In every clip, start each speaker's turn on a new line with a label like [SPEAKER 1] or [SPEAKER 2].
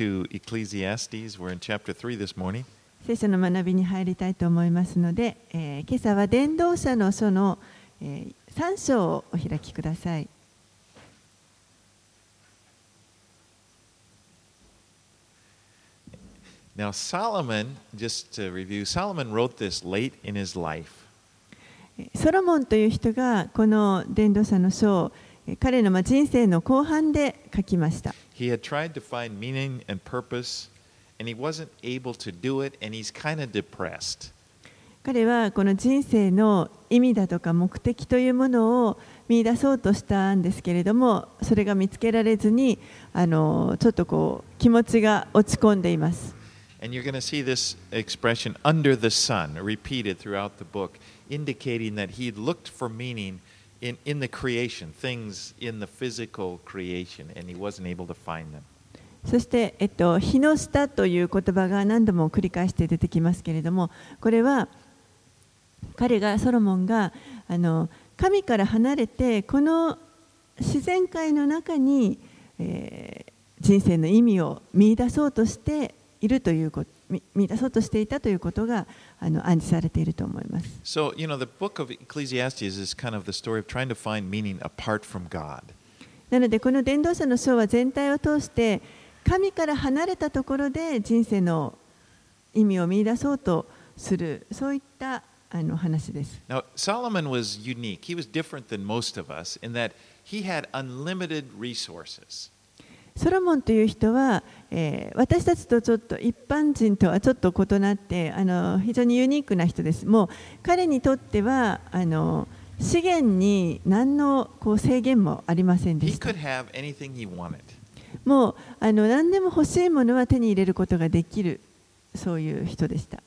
[SPEAKER 1] to Ecclesiastes. We're in chapter 3 this morning.
[SPEAKER 2] 聖書の学びに入りたいと思いますので、えー今朝は伝道者の書の、え3章をお開きください。
[SPEAKER 1] Now, Solomon, just to review, Solomon wrote this late in his life.
[SPEAKER 2] ソロモンという人がこの伝道者の書をえー彼のまあ人生の後半で書きました。
[SPEAKER 1] He had tried to find meaning and purpose, and he wasn't able to do it, and he's kind of depressed.
[SPEAKER 2] 彼はこの人生の意味だとか目的というものを見出そうとしたんですけれどもそれが見つけられずにあのちょっとこう気持ちが落ち込んでいます
[SPEAKER 1] And you're going to see this expression, under the sun, repeated throughout the book, indicating that he looked for meaning in, in the creation, things in the physical creation, and he wasn't able to find them.
[SPEAKER 2] そして、えっと、日の下という言葉が何度も繰り返して出てきますけれどもこれは彼がソロモンがあの神から離れてこの自然界の中に、えー人生の意味を見出そうとしているということ見見出そうとしていたということがあの暗示されていると思います。
[SPEAKER 1] So, you know, the book of Ecclesiastes is kind of the story of trying to find meaning apart from God.
[SPEAKER 2] なのでこの伝道者の書は全体を通して神から離れたところで人生の意味を見出そうとするそういったあの話です。
[SPEAKER 1] Now, Solomon was unique. He was different than most of us in that he had unlimited resources.
[SPEAKER 2] ソロモンという人は、えー、私たちとちょっと一般人とはちょっと異なってあの非常にユニークな人です。もう彼にとってはあの資源に何のこう制限もありませんでした。もうあの何でも欲しいものは手に入れることができるそういう人でした。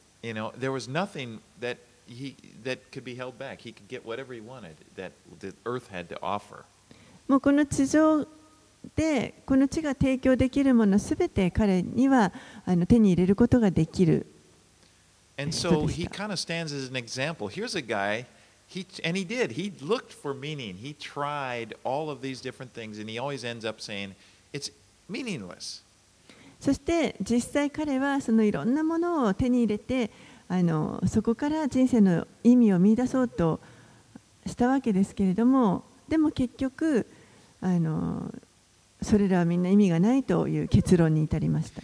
[SPEAKER 2] もうこの地上でこの地が提供できるものすべて彼にはあの手に入れることができる。
[SPEAKER 1] And
[SPEAKER 2] So
[SPEAKER 1] he kind of stands as an example. Here's a guy, he and he did. He looked for meaning. He tried all of these different things, and he always ends up saying, "It's meaningless."
[SPEAKER 2] そして実際彼はそのいろんなものを手に入れてあのそこから人生の意味を見出そうとしたわけですけれどもでも結局あのそれらはみんな意味がないという結論に至りました。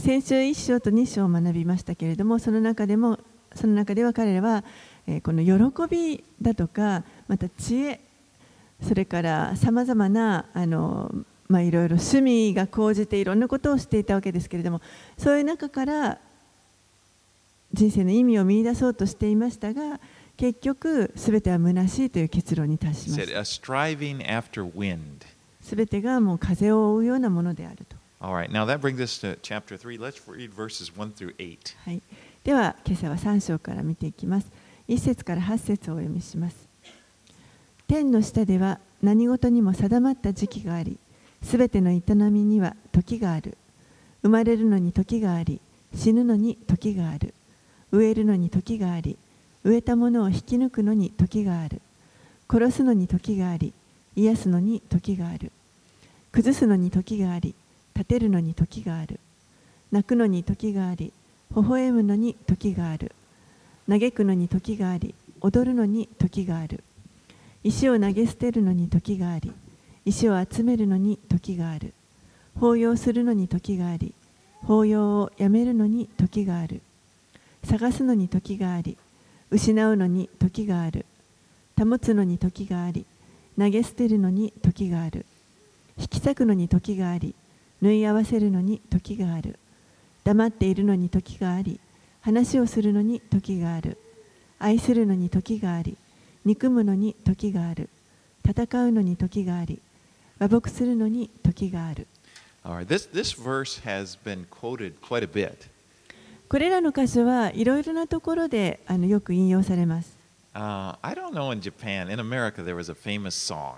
[SPEAKER 2] 先週1章と2章を学びましたけれども、その中で,もその中では彼らはこの喜びだとか、また知恵。それからさまざまなあの、まあ、いろいろ趣味が高じていろんなことをしていたわけですけれどもそういう中から人生の意味を見出そうとしていましたが結局すべては虚しいという結論に達しまし.たすべてがもう風を追うようなものであると。
[SPEAKER 1] All right, now that brings us to chapter 3. Let's read verses 1 through 8.
[SPEAKER 2] はい、では今朝は3章から見ていきます1節から8節をお読みします天の下では何事にも定まった時期がありすべての営みには時がある。生まれるのに時があり死ぬのに時がある。植えるのに時があり植えたものを引き抜くのに時がある。殺すのに時があり癒すのに時がある。崩すのに時があり立てるのに時がある。泣くのに時があり微笑むのに時がある。嘆くのに時があり踊るのに時がある。石を投げ捨てるのに時があり石を集めるのに時がある。抱擁するのに時があり抱擁をやめるのに時がある。探すのに時があり失うのに時がある。保つのに時があり投げ捨てるのに時がある。引き裂くのに時があり縫い合わせるのに時がある。黙っているのに時があり話をするのに時がある。愛するのに時があり憎むのに時がある戦うのに時があり和睦するのに時がある
[SPEAKER 1] right, this, this verse has been quoted quite a bit.
[SPEAKER 2] これらの箇所はいろいろなところであのよく引用されます
[SPEAKER 1] Uh, I don't know in Japan, in America, there was a famous song.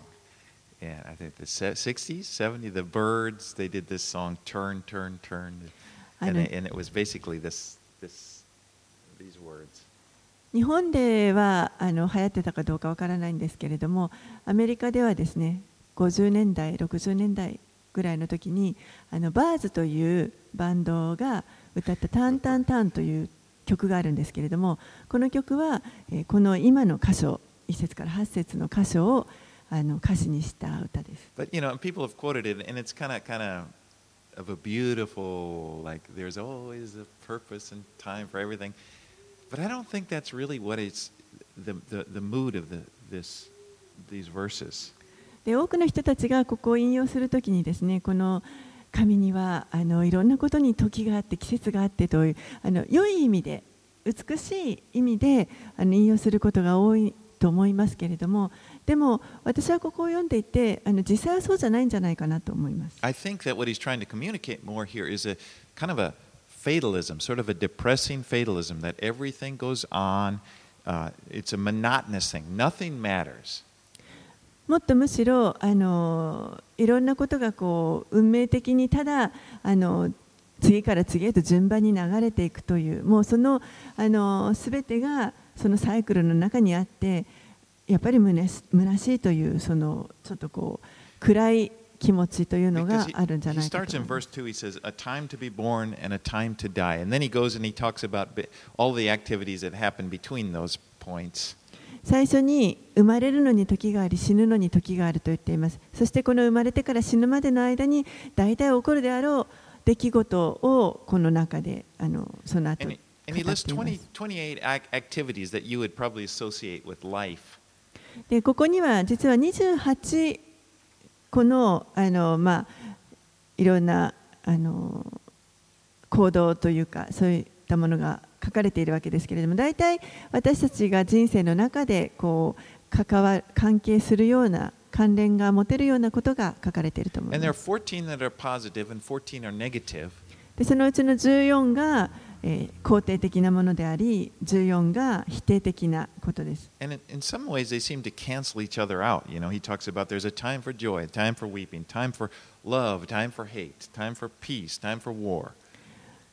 [SPEAKER 1] and I think the se- 60s, 70s, the Birds, they did this song, Turn, Turn, Turn. And, it, and it was basically this, this, these words.
[SPEAKER 2] 日本ではあの流行ってたかどうかわからないんですけれどもアメリカではですね50年代60年代ぐらいの時にあのバーズというバンドが歌った「タンタンタン」という曲があるんですけれどもこの曲は、えーこの今の箇所1節から8節の箇所をあの歌詞にした歌です。
[SPEAKER 1] But, you know, people have quoted it, and it's kind of, kind of, of a beautiful, like, there's always a purpose and time for everything. But I don't think that's really what is the, the, the mood of the, this, these verses.
[SPEAKER 2] で多くの人たちがここを引用するときにです、ね、この紙にはあのいろんなことに時があって季節があってというあの良い意味で美しい意味であの引用することが多いと思いますけれどもでも私はここを読んでいてあの実際はそうじゃないんじゃないかなと思います。
[SPEAKER 1] Fatalism, sort of a depressing fatalism, that everything goes on. Uh, it's a monotonous thing. Nothing matters.
[SPEAKER 2] もっとむしろあのいろんなことがこう運命的にただあの次から次へと順番に流れていくというもうそのあの全てがそのサイクルの中にあってやっぱり虚し虚しいというそのちょっとこう暗い気持ちというのがあるんじゃない。最初に生まれるのに時があり死ぬのに時があると言っています。そしてこの生まれてから死ぬまでの間に大体起こるであろう出来事をこの中であのその後。で、ここには実は28個のあの、まあ、いろんなあの行動というかそういったものが書かれているわけですけれども大体私たちが人生の中でこう関わ関係するような関連が持てるようなことが書かれていると思います。
[SPEAKER 1] 14 that are positive and 14 are negative.
[SPEAKER 2] でそのうちの14が、肯定的なものであり、14が否定的なことです。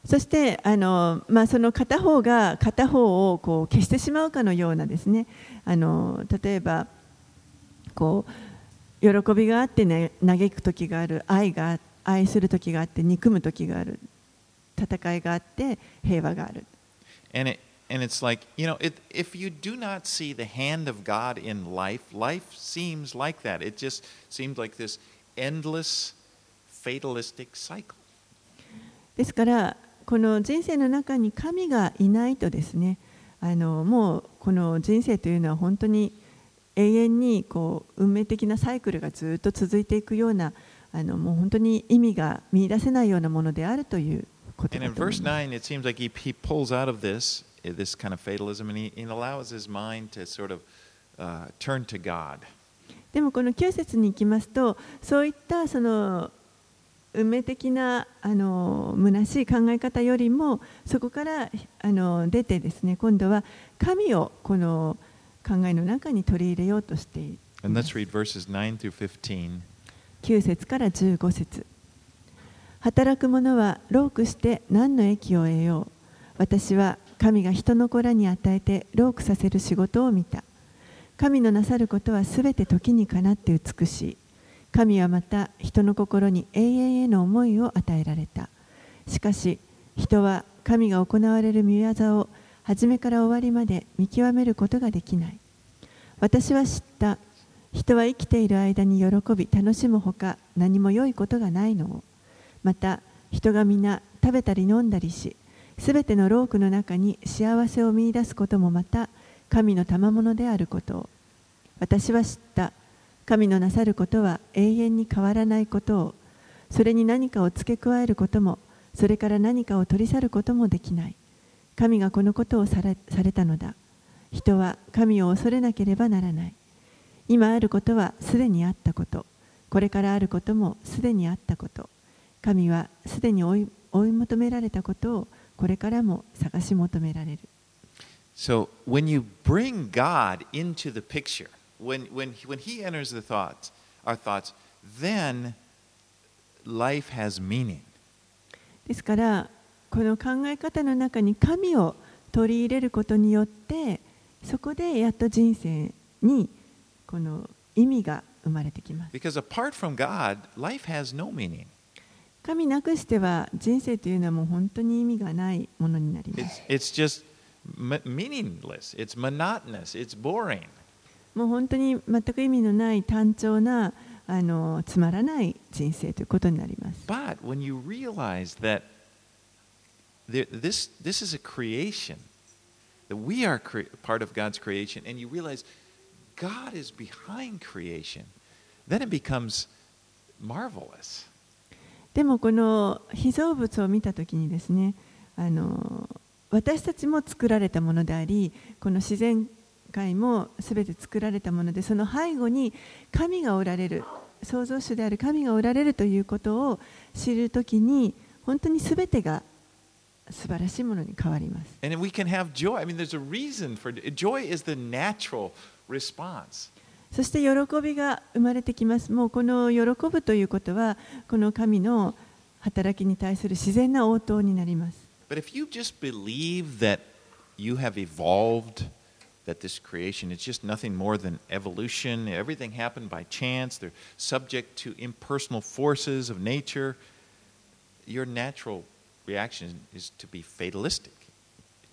[SPEAKER 2] そして、あのまあ、その片方が片方をこう消してしまうかのようなですね、あの例えばこう、喜びがあって、ね、嘆く時がある愛が、愛する時があって、憎む時がある。戦いがあって平和がある
[SPEAKER 1] And it and it's like, you know, it, if you do not see the hand of God in life, life seems like that. It just seems like this endless fatalistic cycle.
[SPEAKER 2] ですからこの人生の中に神がいないとですねあのもうこの人生というのは本当に永遠にこう運命的なサイクルがずっと続いていくようなあのもう本当に意味が見出せないようなものであるということだと思います。
[SPEAKER 1] 9, like、he, he this, this kind of sort of, uh,
[SPEAKER 2] でもこの9節に行きますと、そういったその運命的なあの虚しい考え方よりも、そこからあの出てですね、今度は神をこの考えの中に取り入れようとしてい
[SPEAKER 1] ます。9
[SPEAKER 2] 節から15節。働く者は労苦して何の益を得よう。私は神が人の子らに与えて労苦させる仕事を見た。神のなさることはすべて時にかなって美しい。神はまた人の心に永遠への思いを与えられた。しかし人は神が行われる御業を初めから終わりまで見極めることができない。私は知った。人は生きている間に喜び楽しむほか何も良いことがないのを。また人が皆食べたり飲んだりしすべての労苦の中に幸せを見出すこともまた神の賜物であることを。私は知った。神のなさることは永遠に変わらないことを。それに何かを付け加えることもそれから何かを取り去ることもできない。神がこのことをされされたのだ。人は神を恐れなければならない。今あることはすでにあったこと。これからあることもすでにあったこと。神はすでに追い追い求められたことをこれからも探し求められる
[SPEAKER 1] So when you bring God into the picture, when, when, he- when he enters the thoughts, our thoughts, then life has meaning.
[SPEAKER 2] ですからこの考え方の中に神を取り入れることによってそこでやっと人生にこの意味が生まれてきます。
[SPEAKER 1] Because apart from God, life has no meaning.
[SPEAKER 2] 神なくしては人生というのはもう本当に意味がないものになりま
[SPEAKER 1] It's,
[SPEAKER 2] す。
[SPEAKER 1] it's just m- meaningless, it's monotonous, it's boring.
[SPEAKER 2] もう本当に全く意味のない単調なあのつまらない人生ということになります。
[SPEAKER 1] But when you realize that there, this, this is a creation, that we are cre- part of God's creation, and you realize God is behind creation, then it becomes marvelous.
[SPEAKER 2] でもこの被造物を見たときにですねあの私たちも作られたものでありこの自然界もすべて作られたものでその背後に神がおられる創造主である神がおられるということを知るときに本当にすべてが素晴らしいものに変わります。
[SPEAKER 1] And we can have joy. I mean, there's a reason for joy is the natural response.
[SPEAKER 2] そして喜びが生まれてきます。もうこの喜ぶということはこの神の働きに対する自然な応答になります。
[SPEAKER 1] But if you just believe that you have evolved, that this creation is just nothing more than evolution, everything happened by chance, they're subject to impersonal forces of nature, your natural reaction is to be fatalistic.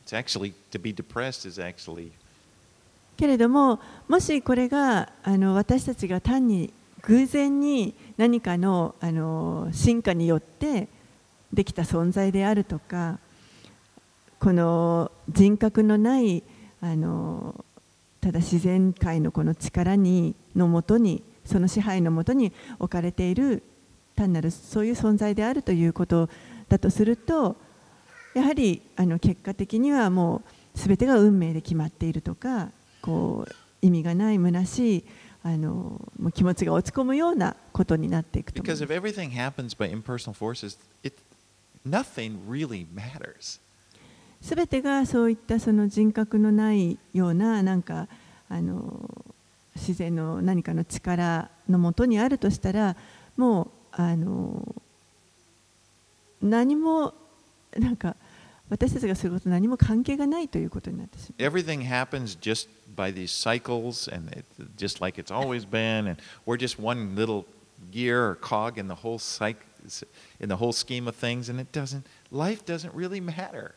[SPEAKER 1] It's actually, to be depressed is actually
[SPEAKER 2] けれどももしこれがあの私たちが単に偶然に何かのあの進化によってできた存在であるとかこの人格のないあのただ自然界のこの力にのもとにその支配のもとに置かれている単なるそういう存在であるということだとするとやはりあの結果的にはもう全てが運命で決まっているとかこう意味がない虚しいあのもう気持ちが落ち込むようなことになっていくと
[SPEAKER 1] because
[SPEAKER 2] す
[SPEAKER 1] if everything happens by impersonal forces, it nothing really matters.
[SPEAKER 2] すべてがそういったその人格のないようななんかあの自然の何かの力のもとにあるとしたらもうあの何もなんか私たちがすること何も関係がないということになってしまう。
[SPEAKER 1] everything happens just by these cycles and it, just like it's always been and we're just one little gear or cog in the whole cycle in the whole scheme of things and it doesn't life doesn't really matter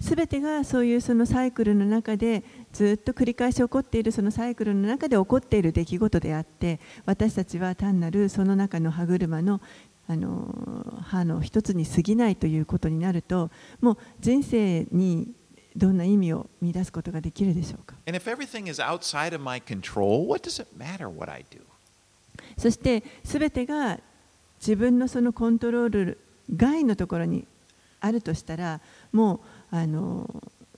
[SPEAKER 2] すべてがそういうそのサイクルの中でずっと繰り返し起こっているそのサイクルの中で起こっている出来事であって私たちは単なるその中の歯車のあの歯の一つに過ぎないということになるともう人生にどんな意味を見出すことができるでしょうか
[SPEAKER 1] ？Control
[SPEAKER 2] そしてすべてが自分のそのコントロール外のところにあるとしたらもうあの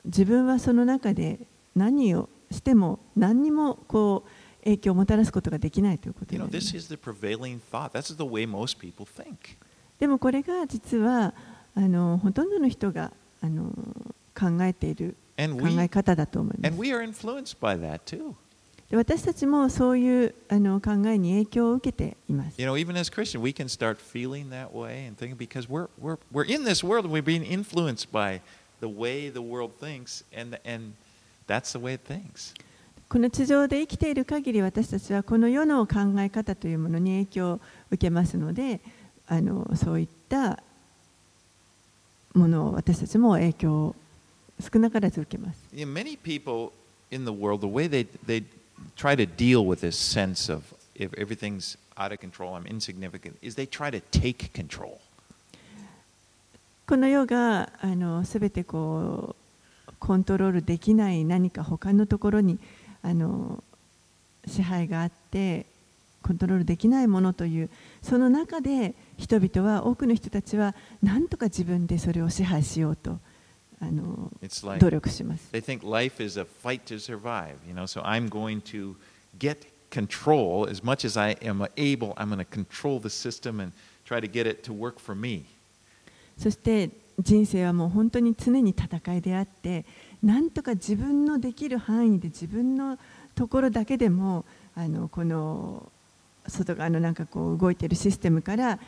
[SPEAKER 2] 自分はその中で何をしても何にもこう影響をもたらすことができないということ
[SPEAKER 1] this
[SPEAKER 2] す
[SPEAKER 1] is the prevailing thought that's the way most people think
[SPEAKER 2] でもこれが実はあのほとんどの人があの考えている
[SPEAKER 1] and
[SPEAKER 2] 考
[SPEAKER 1] we
[SPEAKER 2] え方だと思います
[SPEAKER 1] we are influenced by that too
[SPEAKER 2] で私たちもそういうあの考えに影響を受けています
[SPEAKER 1] You know, even as Christians, we can start feeling that way and thinking because we're, we're, we're in this world and we're being influenced by the way the world thinks, and, and that's the way it thinks.
[SPEAKER 2] この地上で生きている限り私たちはこの世の考え方というものに影響を受けますのであのそういったものを私たちも影響を少なからず受けます。
[SPEAKER 1] Many people in the world, the way they, they try to deal with this sense of if everything's out of control, I'm insignificant, is they try to take control.
[SPEAKER 2] この世があの全てこうコントロールできない何か他のところにあの支配があってコントロールできないものというその中で人々は多くの人たちは何とか自分でそれを支配しようとあの努力します。
[SPEAKER 1] they think life is a fight to survive, you know, so I'm going to get control as much as I am able, I'm going to control the system and try to get it to work for me.
[SPEAKER 2] そして人生はもう本当に常に戦いであってなんとか自分のできる範囲で自分のところだけでもあのこの外側のなんかこう動いているシステムから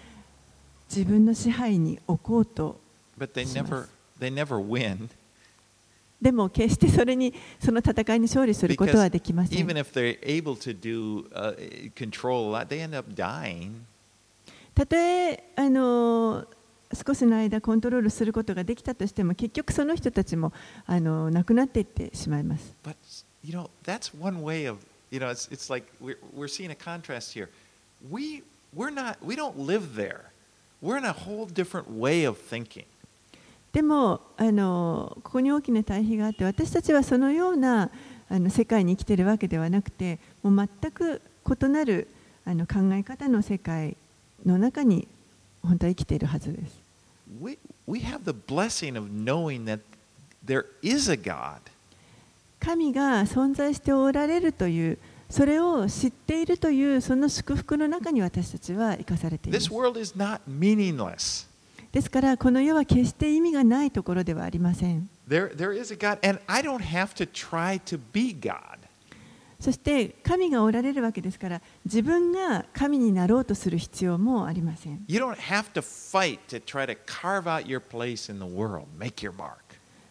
[SPEAKER 2] 自分の支配に置こうとします。でも決してそれにその戦いに勝利することはできません。
[SPEAKER 1] uh.
[SPEAKER 2] たとえあの少しの間コントロールすることができたとしても結局その人たちもあの亡くなっていってしまいます。
[SPEAKER 1] But you know, that's one way of you know, it's it's like we're we're seeing a contrast here. We we're not we don't live there. We're in a whole different way of thinking.
[SPEAKER 2] でもあのここに大きな対比があって私たちはそのようなあの世界に生きているわけではなくてもう全く異なるあの考え方の世界の中に本当は生きているはずです。
[SPEAKER 1] We we have the blessing of knowing that there is a God.
[SPEAKER 2] 神が存在しておられるというそれを知っているというその祝福の中に私たちは生かされていま
[SPEAKER 1] This
[SPEAKER 2] す。
[SPEAKER 1] world is not meaningless.
[SPEAKER 2] ですからこの世は決して意味がないところではありません。
[SPEAKER 1] There there is a God and I don't have to try to be God.
[SPEAKER 2] そして神がおられるわけですから自分が神になろうとする必要もありません。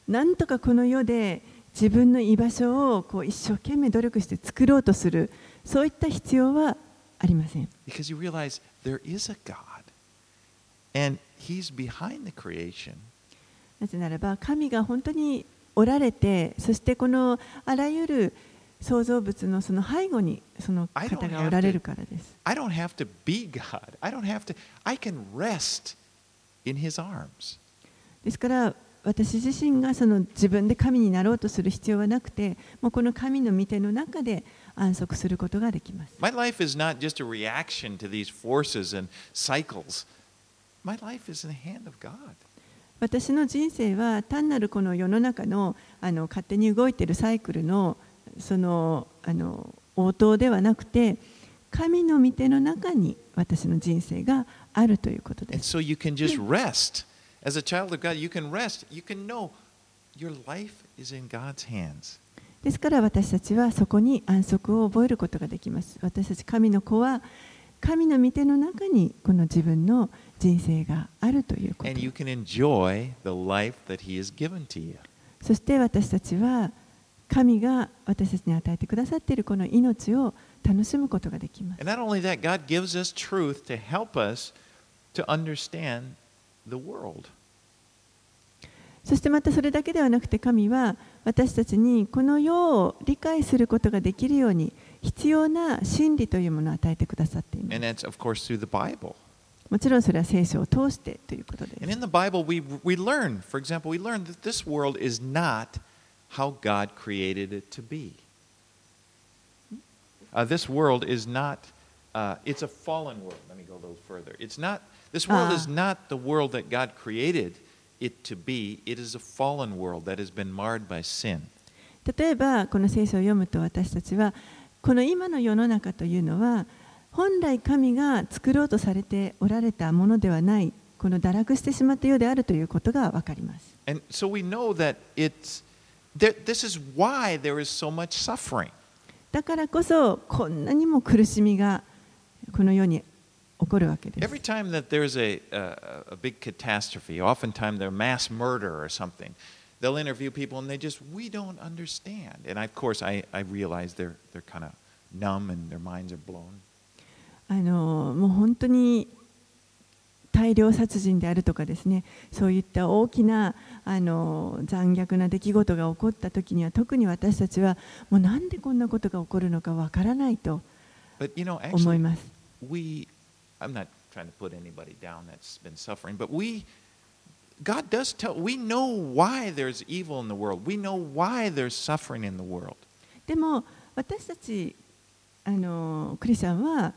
[SPEAKER 2] 何とかこの世で自分の居場所をこう一生懸命努力して作ろうとするそういった必要はありません。なぜならば神が本当におられてそしてこのあらゆる創造物のその背後にその方がおられるからです。ですから私自身がその自分で神になろうとする必要はなくて、もうこの神の御手の中で安息することができます。私の人生は単なるこの世の中の,あの勝手に動いているサイクルの、そのあの応答ではなくて神の御手の中に私の人生があるということです。
[SPEAKER 1] で God,
[SPEAKER 2] すから私たちはそこに安息を覚えることができます。私たち神の子は神の御手の中にこの自分の人生があるということ。そして私たちは、神が私たちに与えてくださっているこの命を楽しむことができます。そしてまたそれだけではなくて神は私たちにこのよう理解することができるように必要な真理というものを与えてくださっています。もちろんそれは聖書を通してということです。
[SPEAKER 1] how God created it to be. Uh, this world is not, uh, it's a fallen world. Let me go a little further. It's not, this world is
[SPEAKER 2] Ah.
[SPEAKER 1] not the world that God created it to be. It is a fallen world that has been marred by sin.
[SPEAKER 2] 例えばこの聖書を読むと私たちはこの今の世の中というのは本来神が作ろうとされておられたものではないこの堕落してしまったようであるということが分かります。
[SPEAKER 1] And so we know that it's, that this is why there is so much suffering.
[SPEAKER 2] だからこそこんなにも苦しみがこの世に起こるわけです。
[SPEAKER 1] Every time that there's a, a, a big catastrophe, oftentimes there's mass murder or something, they'll interview people and they just, we don't understand. And I, of course, I, I realize they're, they're kind of numb and their minds are blown.
[SPEAKER 2] あのもう本当に 大量殺人であるとかですねそういった大きなあの残虐な出来事が起こった時には特に私たちはもうなんでこんなことが起こるのかわからないと思います。
[SPEAKER 1] we, I'm not trying to put anybody down that's been suffering, but we, God does tell, we know why there's evil in the world. We know why there's suffering in the world.
[SPEAKER 2] でも私たちあのクリスチャンは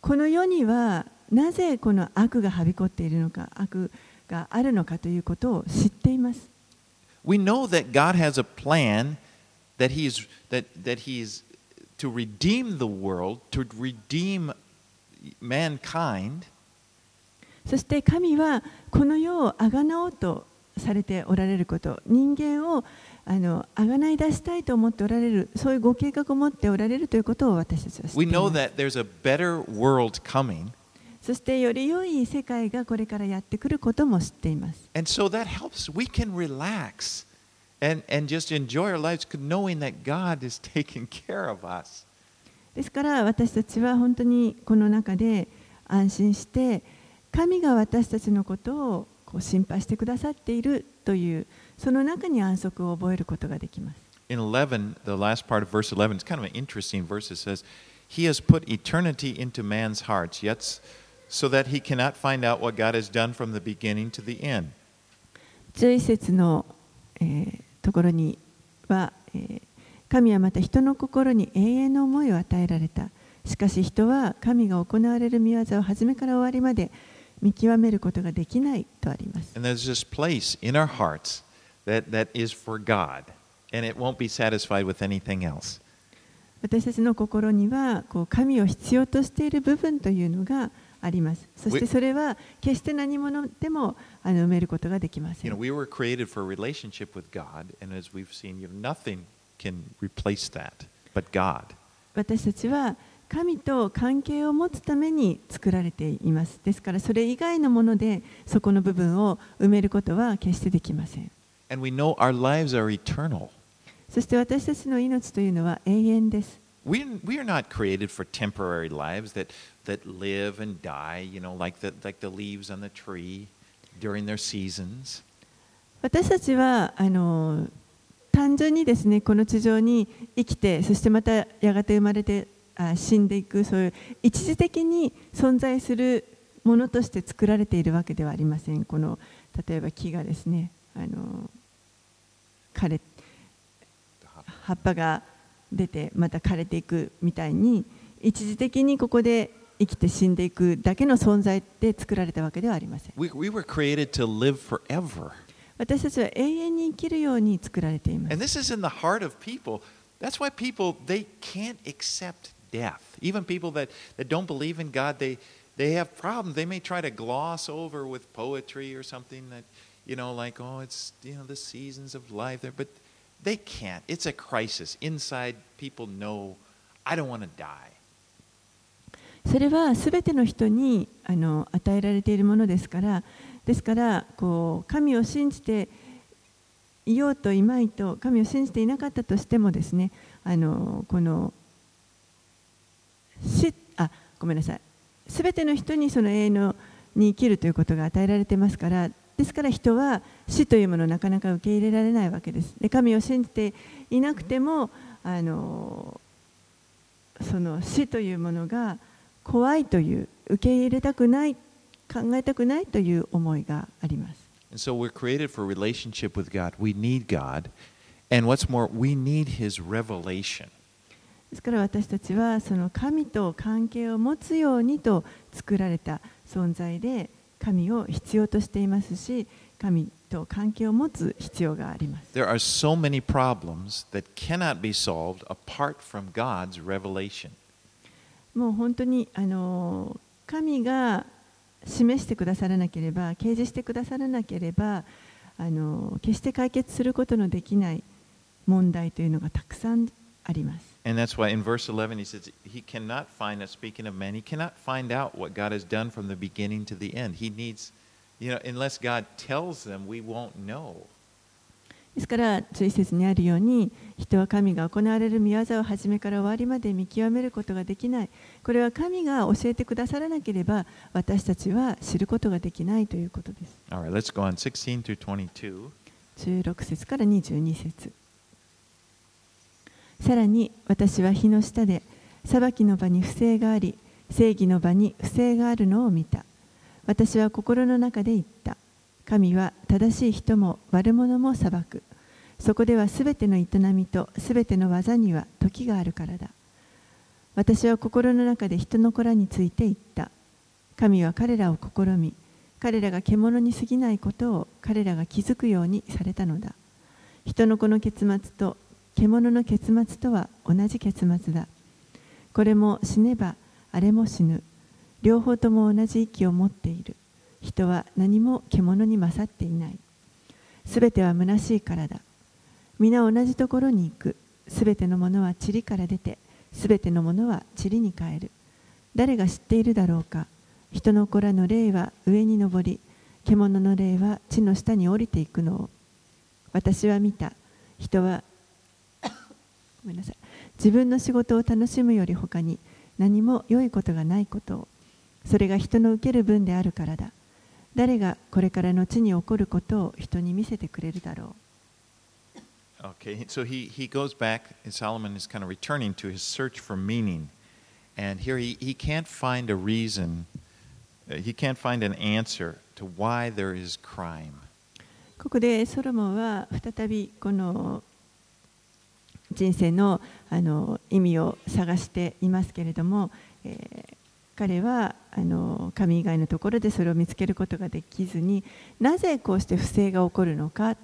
[SPEAKER 2] この世にはなぜこの悪がはびこっているのか悪があるのかということを知っています。
[SPEAKER 1] We know that God has a plan that He's that that He's to redeem the world, to redeem mankind,
[SPEAKER 2] そして神はこの世をあがなおうとされておられること人間をあの贖い出したいと思っておられるそういうご計画を持っておられるということを私たちは知ってい
[SPEAKER 1] We know
[SPEAKER 2] ます
[SPEAKER 1] that there's a better world coming,
[SPEAKER 2] そしてより良い世界がこれからやってくることも知っています
[SPEAKER 1] and so that helps. We can relax and, and just enjoy our lives knowing that God is taking care of us.
[SPEAKER 2] ですから私たちは本当にこの中で安心して神が私たちのことをこう心配してくださっているというその中に安息を覚えることができます。
[SPEAKER 1] In 11, the last part of verse 11, it's kind of an interesting verse. It says, He has put eternity into man's hearts, yet so that he cannot find out what God has done from the beginning to the end.
[SPEAKER 2] 11節の、えー、ところには、えー、神はまた人の心に永遠の思いを与えられた。しかし人は神が行われる見業を初めから終わりまで見極めることができないとあります。
[SPEAKER 1] That, that God,
[SPEAKER 2] 私たちの心にはこう神を必要としている部分というのが、あります。そしてそれは決して何者でも埋めることができません。私たちは神と関係を持つために作られています。ですからそれ以外のものでそこの部分を埋めることは決してできません。そして私たちの命というのは永遠です。
[SPEAKER 1] We, we are not created for temporary lives that, that live and die, you know, like the, like the leaves on the tree during their seasons.
[SPEAKER 2] 私たちはあの単純にですねこの地上に生きてそしてまたやがて生まれてあ死んでいくそういう一時的に存在するものとして作られているわけではありませんこの例えば木がですねあの枯れ葉っぱが出てまた枯れていくみたいに一時的にここで生きて死んでいくだけの存在で作られたわけではありません
[SPEAKER 1] We, we were created to live forever.
[SPEAKER 2] 私たちは永遠に生きるように作られています
[SPEAKER 1] And this is in the heart of people. That's why people they can't accept death. Even people that, that don't believe in God, they they have problems. They may try to gloss over with poetry or something that you know, like oh, it's you know the seasons of life there, but they can't. It's a crisis inside. People know I don't want to die.
[SPEAKER 2] それはすべての人にあの与えられているものですからですからこう神を信じていようといまいと神を信じていなかったとしてもですねあのこの死あごめんなさいすべての人にその永遠のに生きるということが与えられてますからですから人は死というものをなかなか受け入れられないわけですで神を信じていなくてもあのその死というものが怖いという受け入れたくない考えたくないという思いがあります
[SPEAKER 1] And so we're created for relationship with God. We need God. And what's more, we need His revelation.
[SPEAKER 2] ですから私たちはその神と関係を持つようにと作られた存在で神を必要としていますし神と関係を持つ必要があります
[SPEAKER 1] There are so many problems that cannot be solved apart from God's revelation.
[SPEAKER 2] もう本当にあの神が示してくださらなければ掲示してくださらなければあの決して解決することのできない問題というのがたくさんあります
[SPEAKER 1] And that's why in verse 11 he says, He cannot find us, speaking of man, he cannot find out what God has done from the beginning to the end. He needs, you know, unless God tells them, we won't know.
[SPEAKER 2] ですから11節にあるように人は神が行われる見業を初めから終わりまで見極めることができないこれは神が教えてくださらなければ私たちは知ることができないということです
[SPEAKER 1] All right, let's go on 16 through 22.
[SPEAKER 2] 16節から22節さらに私は火の下で裁きの場に不正があり正義の場に不正があるのを見た。私は心の中で言った。神は正しい人も悪者も裁く。そこではすべての営みとすべての技には時があるからだ。私は心の中で人の子らについて言った。神は彼らを試み彼らが獣に過ぎないことを彼らが気づくようにされたのだ。人の子の結末と獣の結末とは同じ結末だ。これも死ねばあれも死ぬ。両方とも同じ息を持っている。人は何も獣に勝っていない。すべては虚しいからだ。皆同じところに行く。すべてのものは塵から出てすべてのものは塵に変える。誰が知っているだろうか。人の子らの霊は上に上り獣の霊は地の下に降りていくのを。私は見た。人はごめんなさい自分の仕事を楽しむより他に何も良いことがないことをそれが人の受ける分であるからだ誰がこれからの地に起こることを人に見せてくれるだろう
[SPEAKER 1] Okay, so he, he goes back, and Solomon is kind of returning to his search for meaning. And here he, he can't find a reason, uh, he can't find an answer to why there is crime.
[SPEAKER 2] ここでソロモンは再びこの人生のあの意味を探していますけれども、えー彼はあの神以外のところでそれを見つけることができずになぜこうして不正が起こるのか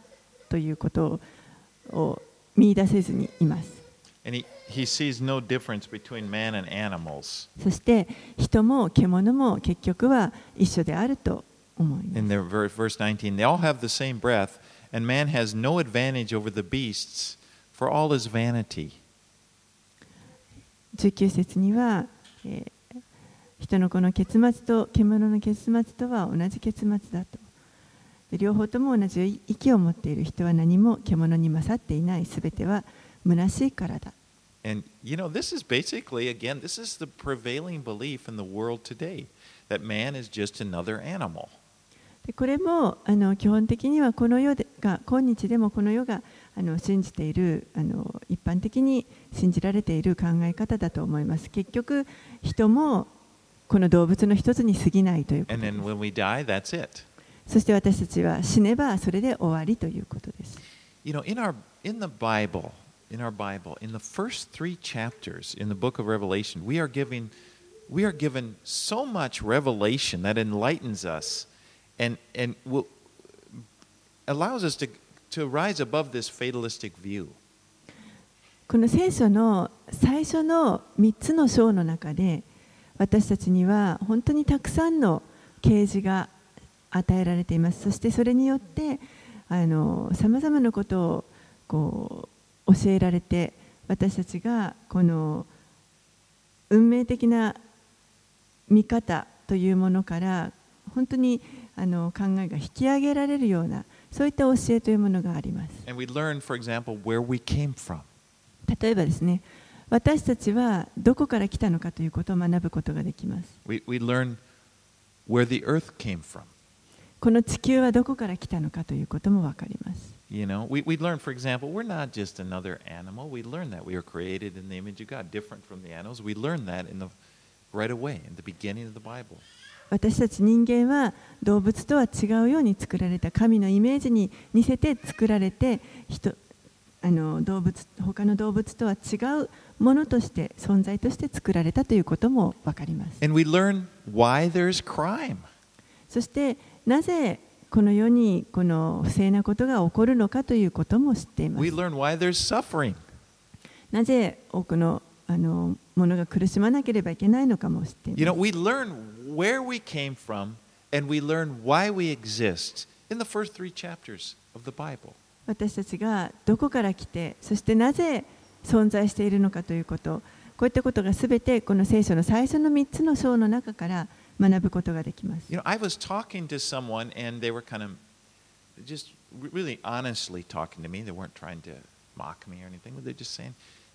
[SPEAKER 2] ということを見出せずにいます。
[SPEAKER 1] And he, he sees no difference between man and animals.
[SPEAKER 2] そして人も獣も結局は一緒であると思います。
[SPEAKER 1] In their ver- verse 19, they all have the same breath, and man has no advantage over the beasts, for all is vanity.
[SPEAKER 2] 19節には、えー人の子の結末と獣の結末とは同じ結末だとで両方とも同じ息を持っている人は何も獣に勝っていないすべては虚しいからだ
[SPEAKER 1] And you know, this is basically, again, this is the prevailing belief in the world today that man is just another animal.
[SPEAKER 2] でこれもあの基本的にはこの世でが今日でもこの世があの信じているあの一般的に信じられている考え方だと思います結局人もこの動物の一つに過ぎないということです
[SPEAKER 1] die.
[SPEAKER 2] そして私たちは死ねばそれで終わりということです
[SPEAKER 1] You know, in our in the Bible, in our Bible, in the first three chapters in the book of Revelation, we are giving we are given so much revelation that enlightens us and and will, allows us to to rise above this fatalistic view.
[SPEAKER 2] この聖書の最初の3つの章の中で私たちには本当にたくさんの啓示が与えられていますそしてそれによってさまざまなことをこう教えられて私たちがこの運命的な見方というものから本当にあの考えが引き上げられるようなそういった教えというものがあります。
[SPEAKER 1] And we learn, for example, where we came from.
[SPEAKER 2] 例えばですね私たちはどこから来たのかということを学ぶことができます
[SPEAKER 1] We, we learn where the earth came from.
[SPEAKER 2] この地球はどこから来たのかということもわかります
[SPEAKER 1] You know, we, we learn, for example, we're not just another animal. We learn that we are created in the image of God, different from the animals. We learn that in the right away, in the beginning of the Bible.
[SPEAKER 2] 私たち人間は動物とは違うように作られた神のイメージに似せて作られて人あの動物他の動物とは違うものとして存在として作られたということもわかります
[SPEAKER 1] And we learn why there's crime.
[SPEAKER 2] そしてなぜこの世にこの不正なことが起こるのかということも知っています
[SPEAKER 1] We learn why there's suffering.
[SPEAKER 2] なぜ多くのあのものが苦しまなければいけないのかも知ってい
[SPEAKER 1] You
[SPEAKER 2] ま
[SPEAKER 1] know,
[SPEAKER 2] す。
[SPEAKER 1] we learn where we came from and we learn why we exist in the first three chapters of the Bible.
[SPEAKER 2] 私たちがどこから来て、そしてなぜ存在しているのかということ、こういったことがすべてこの聖書の最初の3つの章の中から学ぶことができます。
[SPEAKER 1] You know, I was talking to someone and they were kind of just really honestly talking to me. They weren't trying to mock me or anything, but they're just saying,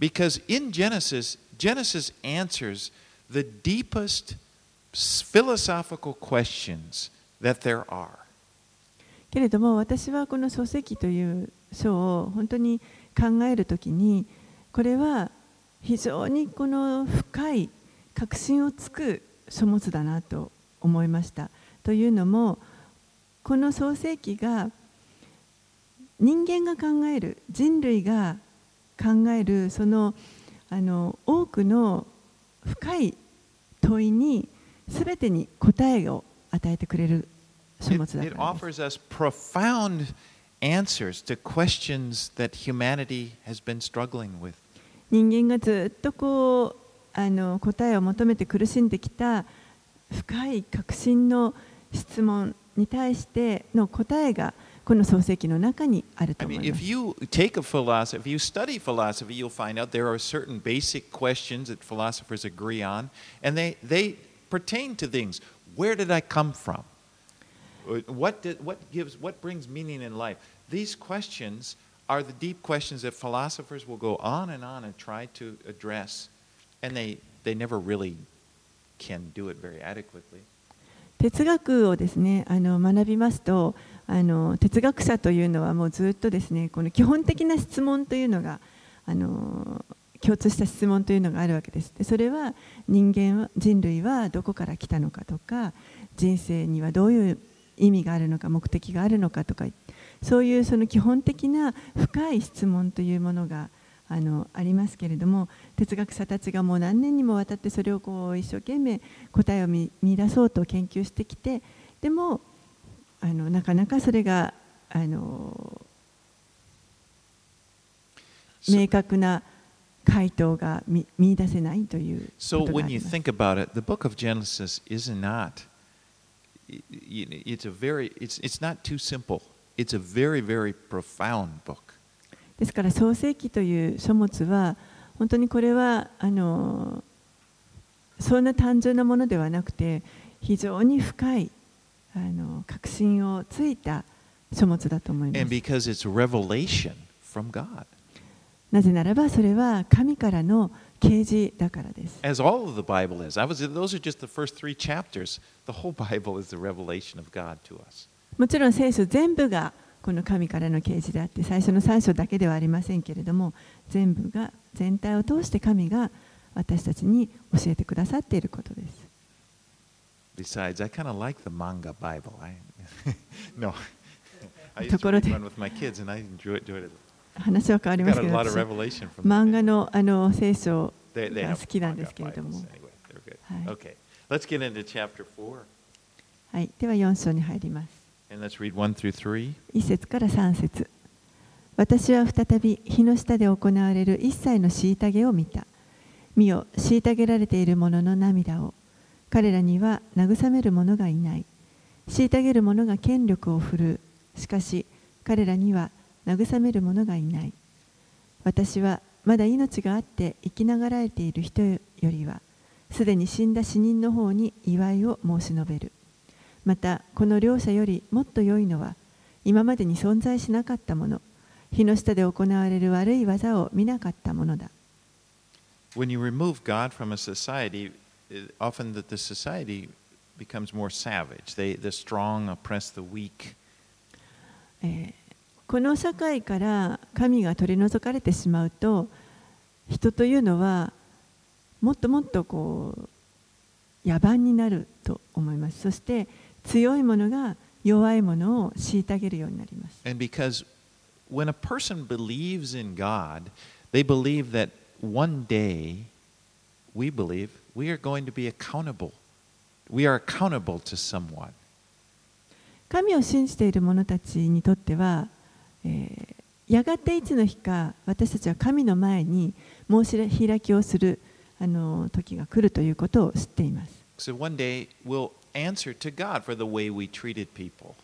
[SPEAKER 1] Because in Genesis, Genesis answers the deepest philosophical questions that there are.
[SPEAKER 2] けれども私はこの創世記という書を本当に考えるときにこれは非常にこの深い確信をつく書物だなと思いました。というのもこの創世記が人間が考える人類が考えるそのあの多くの深い問いに全てに答えを与えてくれる書
[SPEAKER 1] It,
[SPEAKER 2] 物だからです
[SPEAKER 1] offers us profound answers to questions that humanity has been struggling with.
[SPEAKER 2] 人間がずっとこうあの答えを求めて苦しんできた深い革新の質問に対しての答えがこの創世記の中にあると
[SPEAKER 1] I
[SPEAKER 2] 思
[SPEAKER 1] mean,
[SPEAKER 2] いま
[SPEAKER 1] if
[SPEAKER 2] す。
[SPEAKER 1] you take a philosophy, if you study philosophy, you'll find out there are certain basic questions that philosophers agree on, and they, they pertain to things. Where did I come from? Uh, What, did, what, gives, what brings meaning in life? These questions are the deep questions that philosophers will go on and on and try to address, and they, they never really can do it very adequately.
[SPEAKER 2] 哲学をですねあの学びますとあの哲学者というのはもうずっとですねこの基本的な質問というのがあの共通した質問というのがあるわけです。でそれは人間は人類はどこから来たのかとか人生にはどういう意味があるのか目的があるのかとかそういうその基本的な深い質問というものがあのありますけれども哲学者たちがもう何年にもわたってそれをこう一生懸命答えを見見出そうと研究してきてでもあのなかなかそれがあの明確な回答が見見出せないというこ
[SPEAKER 1] So
[SPEAKER 2] とがあ
[SPEAKER 1] when
[SPEAKER 2] り
[SPEAKER 1] you
[SPEAKER 2] ます。
[SPEAKER 1] think about it, the book of Genesis is not. It's a very. It's it's not too simple. It's a very very profound book.
[SPEAKER 2] ですから創世記という書物は本当にこれはあのそんな単純なものではなくて非常に深いあの確信をついた書物だと思います。なぜならばそれは神からの啓示だからです。もちろん聖書全部がこの神からの啓示であって最初の3章だけではありませんけれども全部が全体を通して神が私たちに教えてくださっていることです。
[SPEAKER 1] Besides, I kind of like the manga Bible. I, no. I used to read one with my kids, and I enjoy it. it.
[SPEAKER 2] 話は変わりますけど漫画の,あの聖書が好きなんですけれども。はい、では4章に入ります。1節から3節私は再び日の下で行われる一切の虐げを見た。見よ、虐げられている者の涙を彼らには慰める者がいない。虐げる者が権力を振るう。しかし、彼らには慰める者がいない。私はまだ命があって生きながらえている人よりは、すでに死んだ死人の方に祝いを申し述べる。またこの両者よりもっと良いのは今までに存在しなかったもの火の下で行われる悪い技を見なかったものだ
[SPEAKER 1] When you remove God from a society, often that the society becomes more savage. They, the strong oppress the weak.
[SPEAKER 2] えーこの社会から神が取り除かれてしまうと人というのはもっともっとこう野蛮になると思いますそして強いものが弱いものを虐げるようになります
[SPEAKER 1] And because when a person believes in God, they believe that one day, we believe, we are going to be accountable. We are accountable to someone.
[SPEAKER 2] 神を信じている者たちにとっては、えーやがていつの日か私たちは神の前に申し開きをするあの時が来るということを知っています
[SPEAKER 1] So one day we'll answer to God for the way we treated people.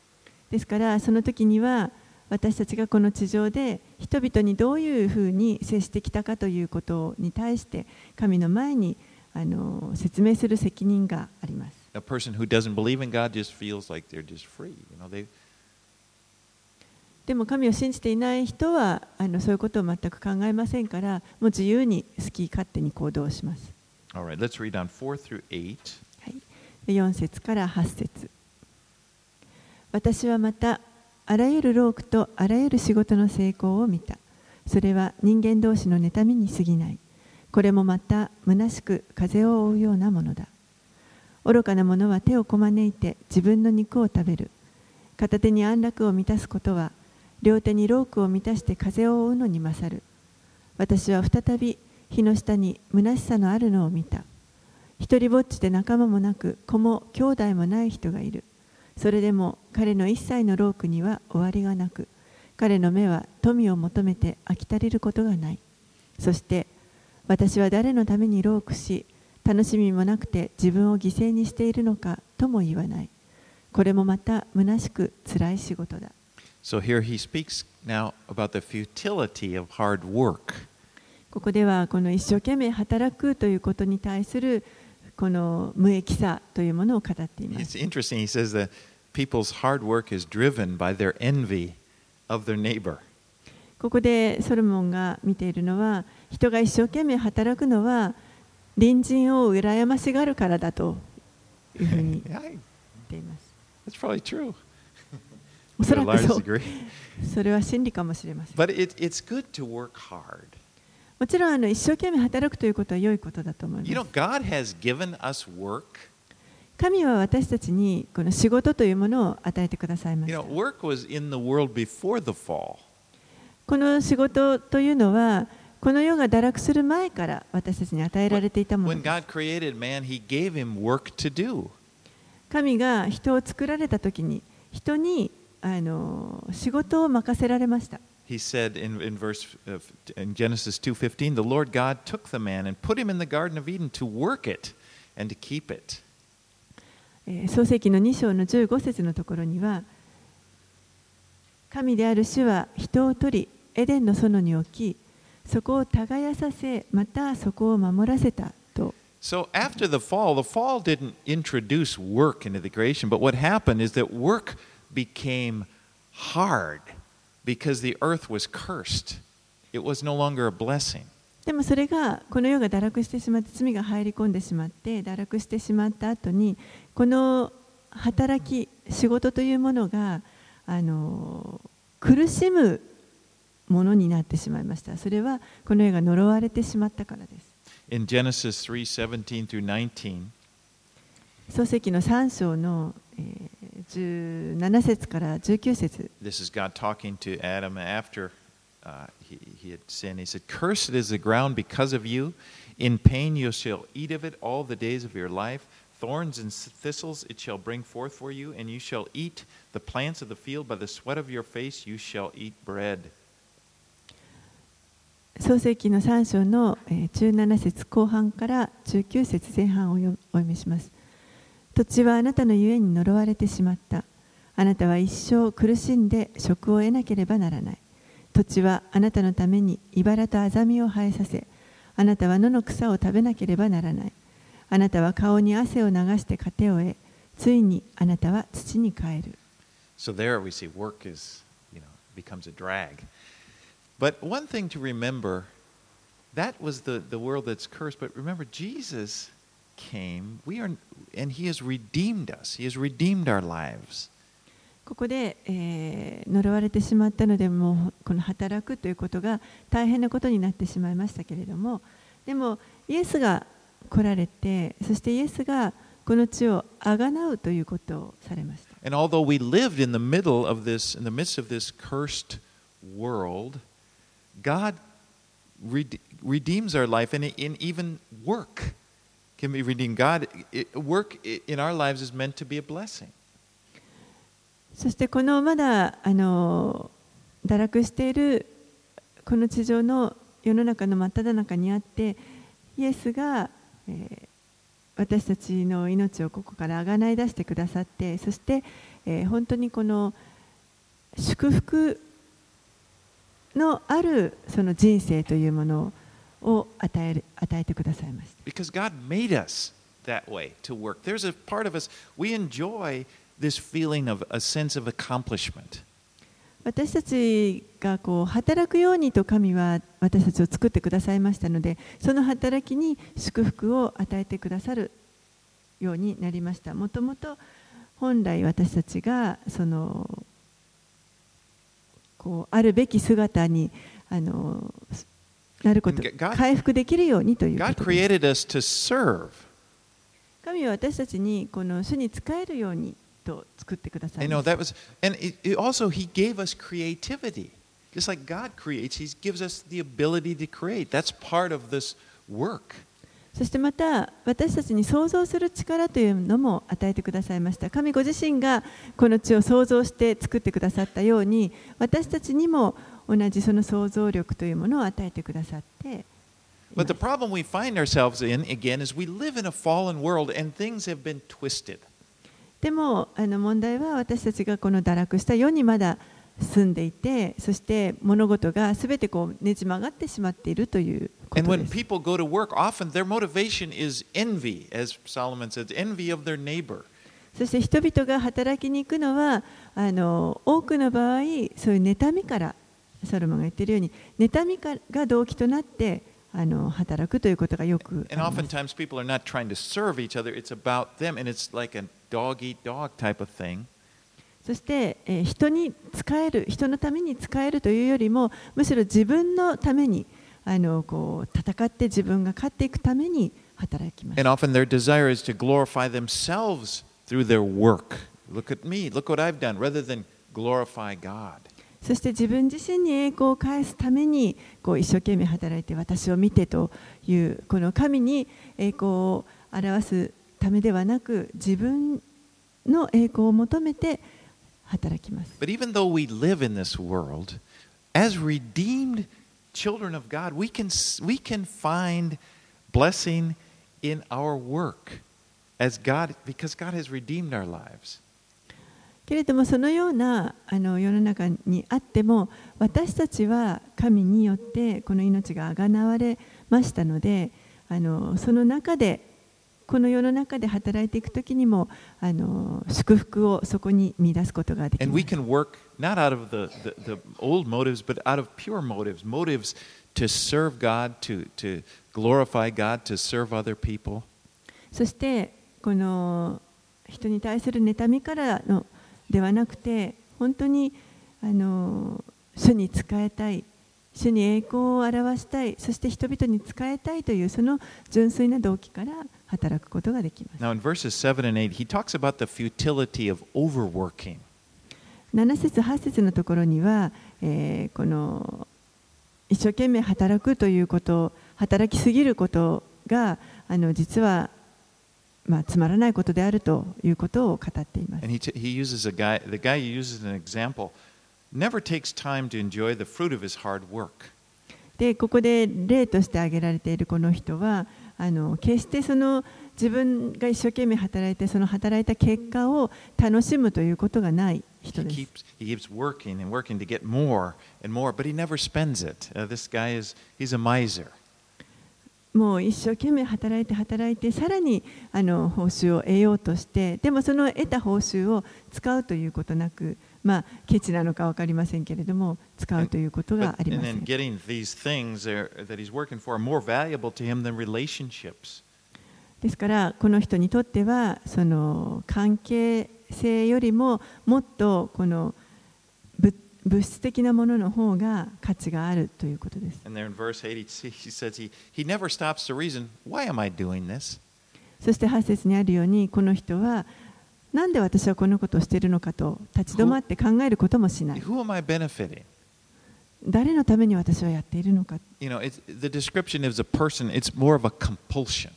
[SPEAKER 2] ですからその時には私たちがこの地上で人々にどういうふうに接してきたかということに対して神の前にあの説明する責任があります。
[SPEAKER 1] A person who doesn't believe in God just feels like they're just free. You know, they,
[SPEAKER 2] でも神を信じていない人はあのそういうことを全く考えませんからもう自由に好き勝手に行動します。
[SPEAKER 1] Right, let's read on 4 through 8.
[SPEAKER 2] はい、4節から8節。私はまたあらゆる労苦とあらゆる仕事の成功を見た。それは人間同士の妬みに過ぎないこれもまた虚しく風を追うようなものだ。愚かな者は手をこまねいて自分の肉を食べる。片手に安楽を満たすことは両手にロークを満たして風を追うのに勝る。私は再び火の下に虚しさのあるのを見た。一人ぼっちで仲間もなく子も兄弟もない人がいる。それでも彼の一切のロークには終わりがなく彼の目は富を求めて飽き足りることがない。そして私は誰のためにロークし楽しみもなくて自分を犠牲にしているのかとも言わないこれもまた虚しく辛い仕事だ
[SPEAKER 1] So here he speaks now about the futility of hard work.
[SPEAKER 2] ここではこの一生懸命働くということに対するこの無益さというものを語っていま
[SPEAKER 1] It's
[SPEAKER 2] す。
[SPEAKER 1] interesting. He says that people's hard work is driven by their envy of their neighbor.
[SPEAKER 2] ここでソロモンが見ているのは人が一生懸命働くのは隣人を羨ましがるからだというふうに言っています。
[SPEAKER 1] that's probably true.
[SPEAKER 2] おそらくそう.それは真理かもしれません。
[SPEAKER 1] But it, it's good to work hard.
[SPEAKER 2] もちろんあの一生懸命働くということは良いことだと思い
[SPEAKER 1] You
[SPEAKER 2] ま
[SPEAKER 1] know,
[SPEAKER 2] す。
[SPEAKER 1] God has given us work.
[SPEAKER 2] 神は私たちにこの仕事というものを与えてくださいまし
[SPEAKER 1] You
[SPEAKER 2] た
[SPEAKER 1] know,。work was in the world before the fall.
[SPEAKER 2] この仕事というのはこの世が堕落する前から私たちに与えられていたものです.神が人を作られた時に人にあの仕事を任せられました。
[SPEAKER 1] He said in, in verse in Genesis 2:15, the Lord God took the man and put him in the garden of Eden to work it and to keep it.
[SPEAKER 2] えー創世記の2章の15節のところには神である主は人を取りエデンの園に置きそこを耕させまたそこを守らせたと
[SPEAKER 1] So after the fall, the fall didn't introduce work into the creation, but what happened is that work became hard because the earth was cursed. It was no longer a blessing.
[SPEAKER 2] でもそれがこの世が堕落してしまって罪が入り込んでしまって堕落してしまった後にこの働き仕事というものがあの苦しむものになってしまいましたそれはこの世が呪われてしまったからです
[SPEAKER 1] In Genesis 3:17 through 19,
[SPEAKER 2] 創世記の3章の、えー17節から19節
[SPEAKER 1] this is God talking to Adam after uh, he, he had sinned. He said, Cursed is the ground because of you. In pain you shall eat of it all the days of your life. Thorns and thistles it shall bring forth for you, and you shall eat the plants of the field. By the sweat of your face you shall eat bread.
[SPEAKER 2] 創世記の3章のえ17節後半から19節前半をお読みします。土地はあなたのゆえに呪われてしまった。あなたは一生苦しんで職を得なければならない。土地はあなたのために茨とアザミを生えさせ、あなたは野の草を食べなければならない。あなたは顔に汗を流して糧を得、ついにあなたは土に帰る。
[SPEAKER 1] So there we see work is, you know, becomes a drag. But one thing to remember, that was the, the world that's cursed. But remember, Jesus came, we are, and He has redeemed us. He has redeemed our lives.
[SPEAKER 2] ここで、えー呪われてしまったのでもうこの働くということが大変なことになってしまいましたけれどもでもイエスが来られてそしてイエスがこの地をあがなうということをされました
[SPEAKER 1] And although we lived in the middle of this, in the midst of this cursed world, God rede- redeems our life, and, in even work can be redeemed. God, it, work i- in our lives is meant to be a blessing.
[SPEAKER 2] そしてこのまだあの堕落しているこの地上の世の中の真っ只中にあってイエスが、えー私たちの命をここからあがない出してくださってそして、えー本当にこの祝福のあるその人生というものを与える与えてくださいました。
[SPEAKER 1] Because God made us that way to work. There's a part of us, we enjoy this feeling of a sense of accomplishment.
[SPEAKER 2] 私たちがこう働くようにと神は私たちを作ってくださいましたのでその働きに祝福を与えてくださるようになりましたもともと本来私たちがそのこうあるべき姿にあのなること
[SPEAKER 1] God-
[SPEAKER 2] 回復できるようにということです
[SPEAKER 1] created us to serve.
[SPEAKER 2] 神は私たちにこの主に仕えるようにと作ってください
[SPEAKER 1] know and it, it also He gave us creativity, just like God creates. He gives us the ability to create. That's part of this work.
[SPEAKER 2] そしてまた私たちに想像する力というのも与えてくださいました神ご自身がこの地を創造して作ってくださったように私たちにも同じその想像力というものを与えてくださって
[SPEAKER 1] But
[SPEAKER 2] す
[SPEAKER 1] the problem we find ourselves in again is we live in a fallen world and things have been twisted.
[SPEAKER 2] でもあの問題は私たちがこの堕落した世にまだ住んでいてそして物事がすべてこうねじ曲がってしまっているというこ
[SPEAKER 1] And
[SPEAKER 2] と
[SPEAKER 1] when
[SPEAKER 2] です
[SPEAKER 1] people go to work, often their motivation is envy, as Solomon says, envy of their neighbor.
[SPEAKER 2] そして人々が働きに行くのはあの多くの場合そういう妬みからソロモンが言っているように妬みかが動機となってあの働くということがよくあり
[SPEAKER 1] And
[SPEAKER 2] ます。
[SPEAKER 1] oftentimes people are not trying to serve each other, it's about them, and it's like a dog eat dog type of thing.
[SPEAKER 2] そして、えー人に使える人のために使えるというよりもむしろ自分のためにあのこう戦って自分が勝っていくために働きます
[SPEAKER 1] And。often their desire is to glorify themselves through their work. Look at me, look what I've done, rather than glorify God.
[SPEAKER 2] そして自分自身に栄光を返すためにこう一生懸命働いて私を見てというこの神に栄光を表すためではなく自分の栄光を求めて働きます。
[SPEAKER 1] But even though we live in this world, as redeemed children of God, we can, we can find blessing in our work as God, because God has redeemed our lives.
[SPEAKER 2] けれどもそのようなあの世の中にあっても私たちは神によってこの命があがなわれましたのであのその中でこの世の中で働いていくときにもあの祝福をそこに見出すことができ
[SPEAKER 1] And
[SPEAKER 2] ま
[SPEAKER 1] we
[SPEAKER 2] す。
[SPEAKER 1] can work not out of the, the, the old motives, but out of pure motives, motives to serve God, to, to glorify God, to serve other people.
[SPEAKER 2] そしてこの人に対する妬みからのではなくて本当にあの主に仕えたい主に栄光を表したいそして人々に仕えたいというその純粋な動機から働くことができます。
[SPEAKER 1] 7
[SPEAKER 2] 節、8節のところには、えー、この一生懸命働くということ、働きすぎることがあの実は、まあ、つまらないことであるということを語っています。
[SPEAKER 1] Never takes time to enjoy the fruit of his hard work.
[SPEAKER 2] でここで例として挙げられているこの人は、決して自分が一生懸命働いてその働いた結果を楽しむということがない人です。もう一生懸命働いて働いてさらに報酬を得ようとしてでもその得た報酬を使うということなく。まあ、ケチなのか分かりませんけれども、使うということがありま
[SPEAKER 1] す。
[SPEAKER 2] ですから、この人にとっては、その関係性よりも、もっとこの物,質的なものの方が価値があるということです。そして、8つにあるように、この人は、なんで私はこのことをしているのかと立ち止まって考えることもしない。
[SPEAKER 1] Who am I benefiting?
[SPEAKER 2] 誰のために私はやっているのか。
[SPEAKER 1] You know, it's, the description is a person, it's more of a compulsion.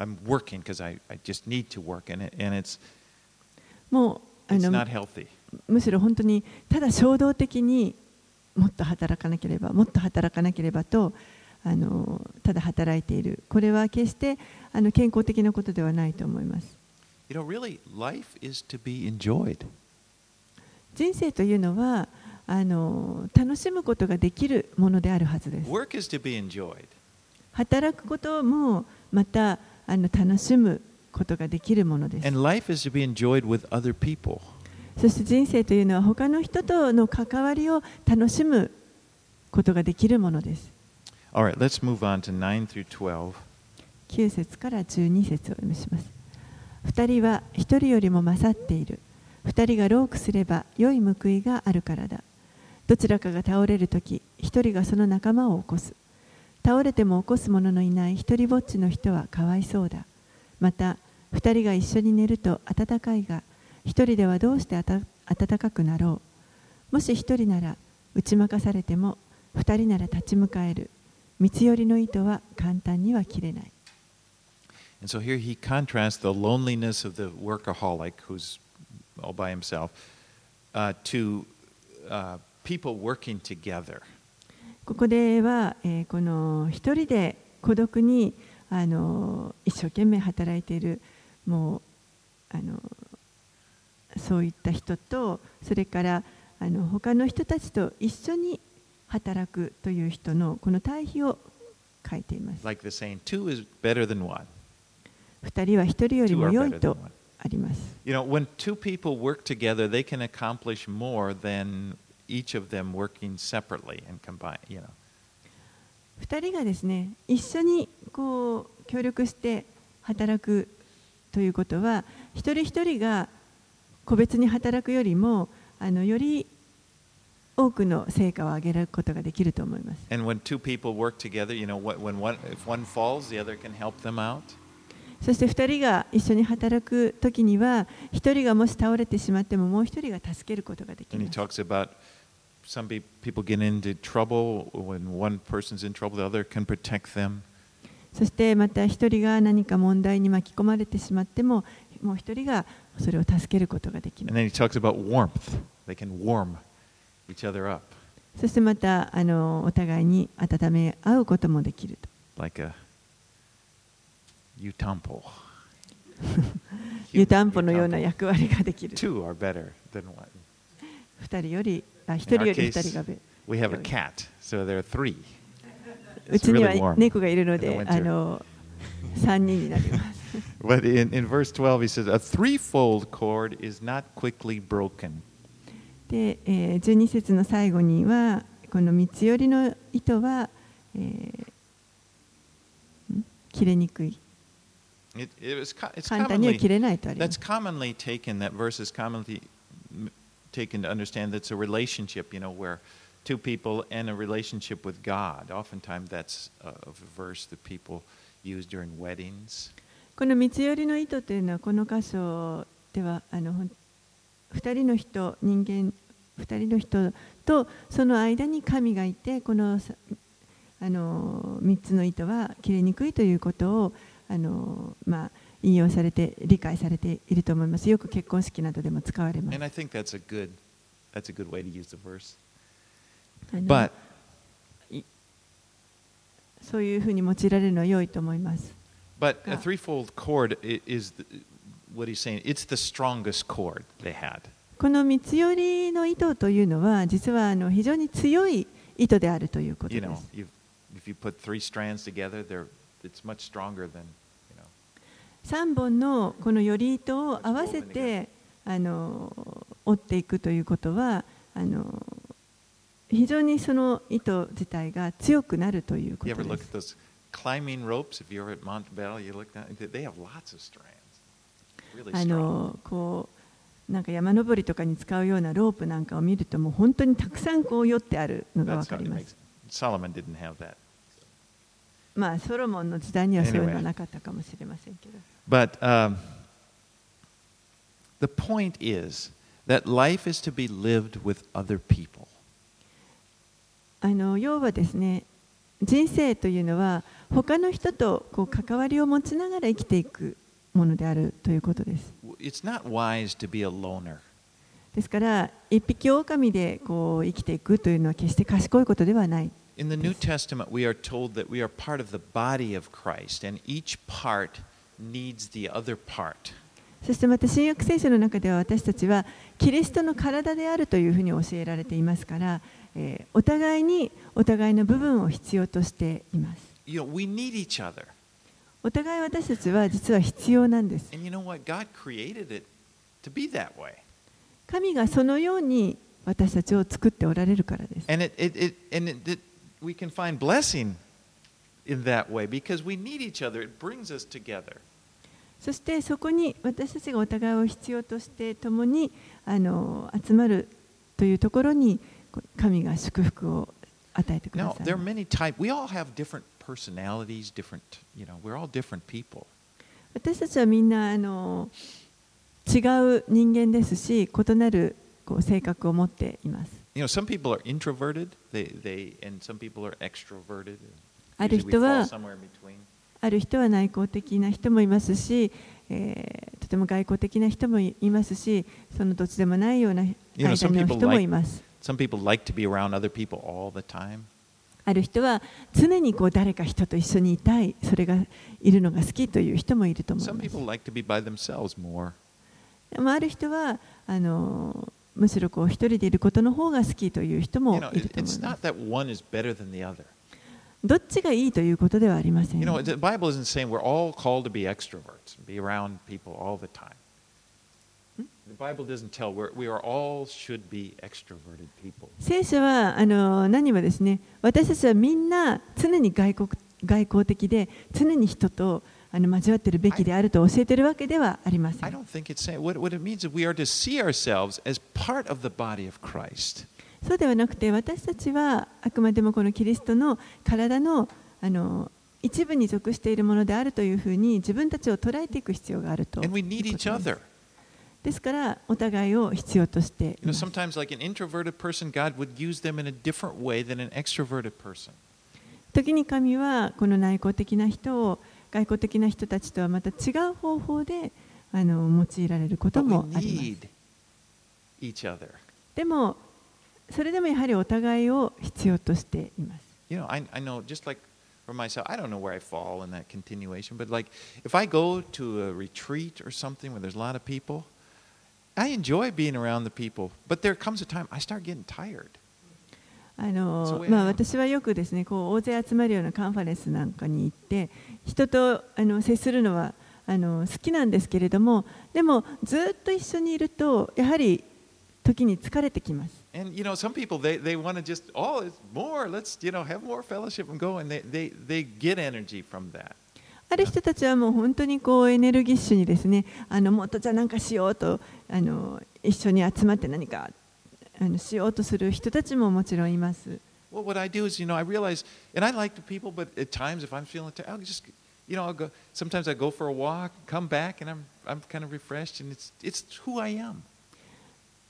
[SPEAKER 1] I'm working because I, I just need to work, and, it, and it's,
[SPEAKER 2] もうあ
[SPEAKER 1] it's
[SPEAKER 2] の
[SPEAKER 1] not healthy.
[SPEAKER 2] むしろ本当にただ衝動的にもっと働かなければもっと働かなければとあのただ働いているこれは決してあの健康的なことではないと思います
[SPEAKER 1] You know, really, life is to be enjoyed.
[SPEAKER 2] 人生というのはあの楽しむことができるものであるはずです
[SPEAKER 1] Work is to be enjoyed.
[SPEAKER 2] 働くこともまたあの楽しむことができるものです
[SPEAKER 1] And life is to be enjoyed with other people.
[SPEAKER 2] そして人生というのは他の人との関わりを楽しむことができるものです
[SPEAKER 1] All right, let's move on to 9 through 12.
[SPEAKER 2] 9節から12節をお読みします。2人は1人よりも勝っている。2人がロークすれば良い報いがあるからだ。どちらかが倒れるとき、1人がその仲間を起こす。倒れても起こす者のいない一人ぼっちの人はかわいそうだ。また、2人が一緒に寝ると暖かいが、一人ではどうして暖かくなろうもし一人なら打ち負かされても二人なら立ち向かえる三つ寄りの糸は簡単には切れない
[SPEAKER 1] And so here he contrasts the loneliness of the workaholic who's all by himself uh, to uh, people working together.
[SPEAKER 2] ここでは、えーこの一人で孤独にあの一生懸命働いているもうあのそういった人とそれからあの他の人たちと一緒に働くという人のこの対比を書いています。
[SPEAKER 1] Like the saying, two is better than one.
[SPEAKER 2] 二人は一人よりも良いと.あります。
[SPEAKER 1] You know, when two people work together, they can accomplish more than each of them working separately and combined. You know,
[SPEAKER 2] 二人がですね一緒にこう協力して働くということは一人一人が個別に働くよりもあのより多くの成果を上げることができると思います。
[SPEAKER 1] and when two people work together, you know, when one if one falls, the other can help them out.
[SPEAKER 2] そして二人が一緒に働く時には、一人がもし倒れてしまっても、もう一人が助けることができます。そしてまた一人が何か問題に巻き込まれてしまっても、もう一人がそれを助けることができます。そしてまたあのお互いに温め合うこともできる。
[SPEAKER 1] Utampo.
[SPEAKER 2] 湯たんぽのような.役割ができる。
[SPEAKER 1] Two are better than one.
[SPEAKER 2] 二人より、あ一
[SPEAKER 1] In
[SPEAKER 2] 人より二
[SPEAKER 1] case,
[SPEAKER 2] 人がべ
[SPEAKER 1] we have a cat, so there are three.
[SPEAKER 2] うちには猫がいるので.あの三人になります。
[SPEAKER 1] But in, in verse 12, he says, A threefold cord is not quickly broken.
[SPEAKER 2] で、えー、12節の最後にはこの三つ寄りの糸は、えーん切れにくい
[SPEAKER 1] It, it was, co- it's
[SPEAKER 2] 簡単には切れないとありま
[SPEAKER 1] that's
[SPEAKER 2] す。
[SPEAKER 1] commonly taken, that verse is commonly taken to understand that's a relationship, you know, where two people and a relationship with God. Oftentimes that's a, verse that people use during weddings.
[SPEAKER 2] この三つ寄りの糸というのはこの箇所ではあのほん二人の人人間二人の人とその間に神がいてこのさあの三つの糸は切れにくいということをあの、まあ、引用されて理解されていると思いますよく結婚式などでも使われます
[SPEAKER 1] And I think that's a good, that's a good way to use the verse. But
[SPEAKER 2] そういうふうに用いられるのは良いと思います。
[SPEAKER 1] But a threefold cord is the, what he's saying. It's the strongest cord they had.
[SPEAKER 2] この三つ寄りの糸というのは実はあの非常に強い糸であるということで
[SPEAKER 1] know,
[SPEAKER 2] す。
[SPEAKER 1] you if you put three strands together, they're it's much stronger than know.
[SPEAKER 2] 3本のこのより糸を合わせてあの折っていくということはあの非常にその糸自体が強くなるということで。あのこうなんか山登りとかに使うようなロープなんかを見るともう本当にたくさんこう寄ってあるのが
[SPEAKER 1] 分
[SPEAKER 2] かります。まあソロモンの時代にはそういうのは.なかったかもしれませんけど。
[SPEAKER 1] But um, the point is that life is to be lived with other people.
[SPEAKER 2] あの要はですね人生というのは他の人とこう関わりを持ちながら生きていくものであるということです。
[SPEAKER 1] It's not wise to be a loner.
[SPEAKER 2] ですから一匹狼でこう生きていくというのは決して賢いことではない。
[SPEAKER 1] In the New Testament, we are told that we are part of the body of Christ, and each part needs the other part.
[SPEAKER 2] そしてまた新約聖書の中では私たちはキリストの体であるというふうに教えられていますから、えーお互いにお互いの部分を必要としています。
[SPEAKER 1] You know, we need each other.
[SPEAKER 2] お互い私たちは実は必要なんです。
[SPEAKER 1] And you know what? God created it to be that way.
[SPEAKER 2] 神がそのように私たちを作っておられるからです。
[SPEAKER 1] And it, it, it and it, it,
[SPEAKER 2] そしてそこに私たちがお互いを必要として共にあの集まるというところに神が祝福を与えてく
[SPEAKER 1] れ
[SPEAKER 2] さ
[SPEAKER 1] い
[SPEAKER 2] る。私たちはみんなあの違う人間ですし異なるこう性格を持っています。
[SPEAKER 1] You know, some people are introverted, they, and some people are extroverted.
[SPEAKER 2] ある人は、ある人は内向的な人もいますし、えー、とても外向的な人もいますし、そのどっちでもないような人もいます。ある人は常にこう誰か人と一緒にいたい、それがいるのが好きという人もいると思いま。ある人は、あの、むしろこう一人でいることの方が好きという人もいる。どっちがいいということではありません。聖書はあの何もですね、私たちはみんな常に外,国外交的で常に人とあの交わっているべきであると教えてるわけではありません。そうではなくて、私たちはあくまでもこのキリストの体の,あの一部に属しているものであるというふうに自分たちを捉えていく必要があると,いうこです。から、お互いを必要として。時に神はこの内向的な人を外交的な人たちとはまた違う方法であの用いられることもあります.でもそれでもやはりお互いを必要としています
[SPEAKER 1] You know, I, I know just like for myself, I don't know where I fall in that continuation, but like if I go to a retreat or something where there's a lot of people, I enjoy being around the people, but there comes a time I start getting tired.
[SPEAKER 2] あのまあ、私はよくですねこう大勢集まるようなカンファレンスなんかに行って人とあの接するのはあの好きなんですけれどもでもずっと一緒にいるとやはり時に疲れてきます。
[SPEAKER 1] And you know, some people they, they want to just oh, it's more. Let's you know have more fellowship and go, and they, they, they get energy from that.
[SPEAKER 2] ある人たちはもう本当にこうエネルギッシュにですねあのもっとじゃあなんかしようとあの一緒に集まって何かしようとする人たちももちろんいます。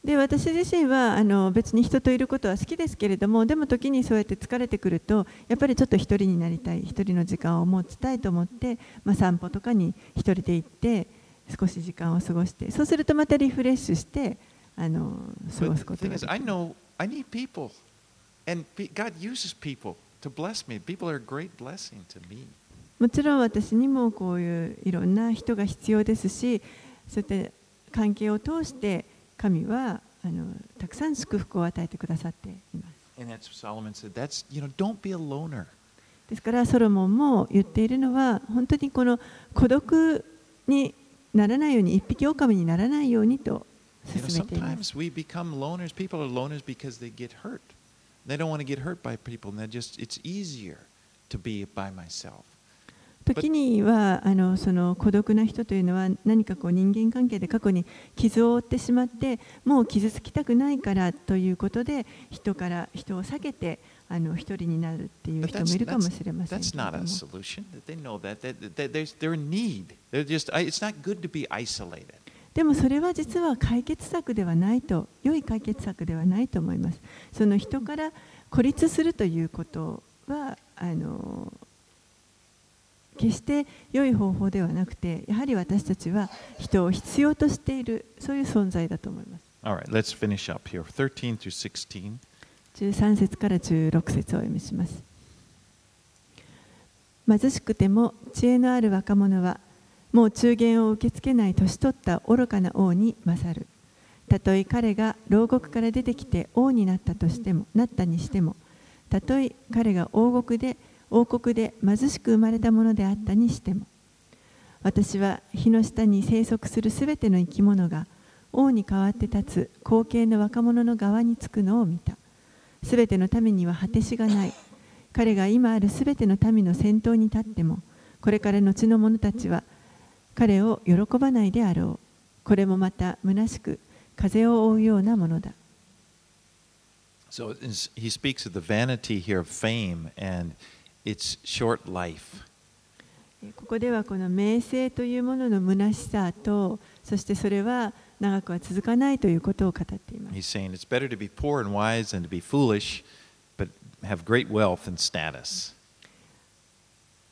[SPEAKER 2] 私自身はあの別に人といることは好きですけれども、でも時にそうやって疲れてくると、やっぱりちょっと一人になりたい、一人の時間を持ちたいと思って、ま、散歩とかに一人で行って、少し時間を過ごして、そうするとまたリフレッシュして、あの過ごすこと。もちろん私にもこういういろんな人が必要ですし、そうやって関係を通して神はあのたくさん祝福を与えてくださっています。ですからソロモンも言っているのは本当にこの孤独にならないように一匹狼にならないようにと進めています
[SPEAKER 1] sometimes we become loners. People are loners because they get hurt. They don't want to get hurt by people, they just it's easier to be by myself.
[SPEAKER 2] 時にはあのその孤独な人というのは何かこう人間関係で過去に傷を負ってしまってもう傷つきたくないからということで人から人を避けてあの一人になるっていう人も
[SPEAKER 1] that's,
[SPEAKER 2] いるかも
[SPEAKER 1] that's,
[SPEAKER 2] しれませんけ
[SPEAKER 1] that's
[SPEAKER 2] れ
[SPEAKER 1] not
[SPEAKER 2] ど
[SPEAKER 1] a
[SPEAKER 2] も
[SPEAKER 1] solution. They know that, they're in need. They're just. It's not good to be isolated.
[SPEAKER 2] でもそれは実は解決策ではないと良い解決策ではないと思いますその人から孤立するということはあの決して良い方法ではなくてやはり私たちは人を必要としているそういう存在だと思います
[SPEAKER 1] All right, let's finish up here. 13 through 16.
[SPEAKER 2] 13節から16節をお読みします貧しくても知恵のある若者はもう中元を受け付けない年取った愚かな王に勝る。たとえ彼が牢獄から出てきて王になったとしてもなったにしてもたとえ彼が王国で王国で貧しく生まれたものであったにしても私は日の下に生息するすべての生き物が王に代わって立つ後継の若者の側につくのを見た。すべての民には果てしがない。彼が今あるすべての民の先頭に立ってもこれから後の者たちは彼を喜ばないであろうこれもまた虚しく風を追うようなものだ
[SPEAKER 1] So he speaks of the vanity here of fame and its short life.
[SPEAKER 2] ここではこの名声というものの虚しさとそしてそれは長くは続かないということを語っています。
[SPEAKER 1] He's saying it's better to be poor and wise than to be foolish, but have great wealth and status.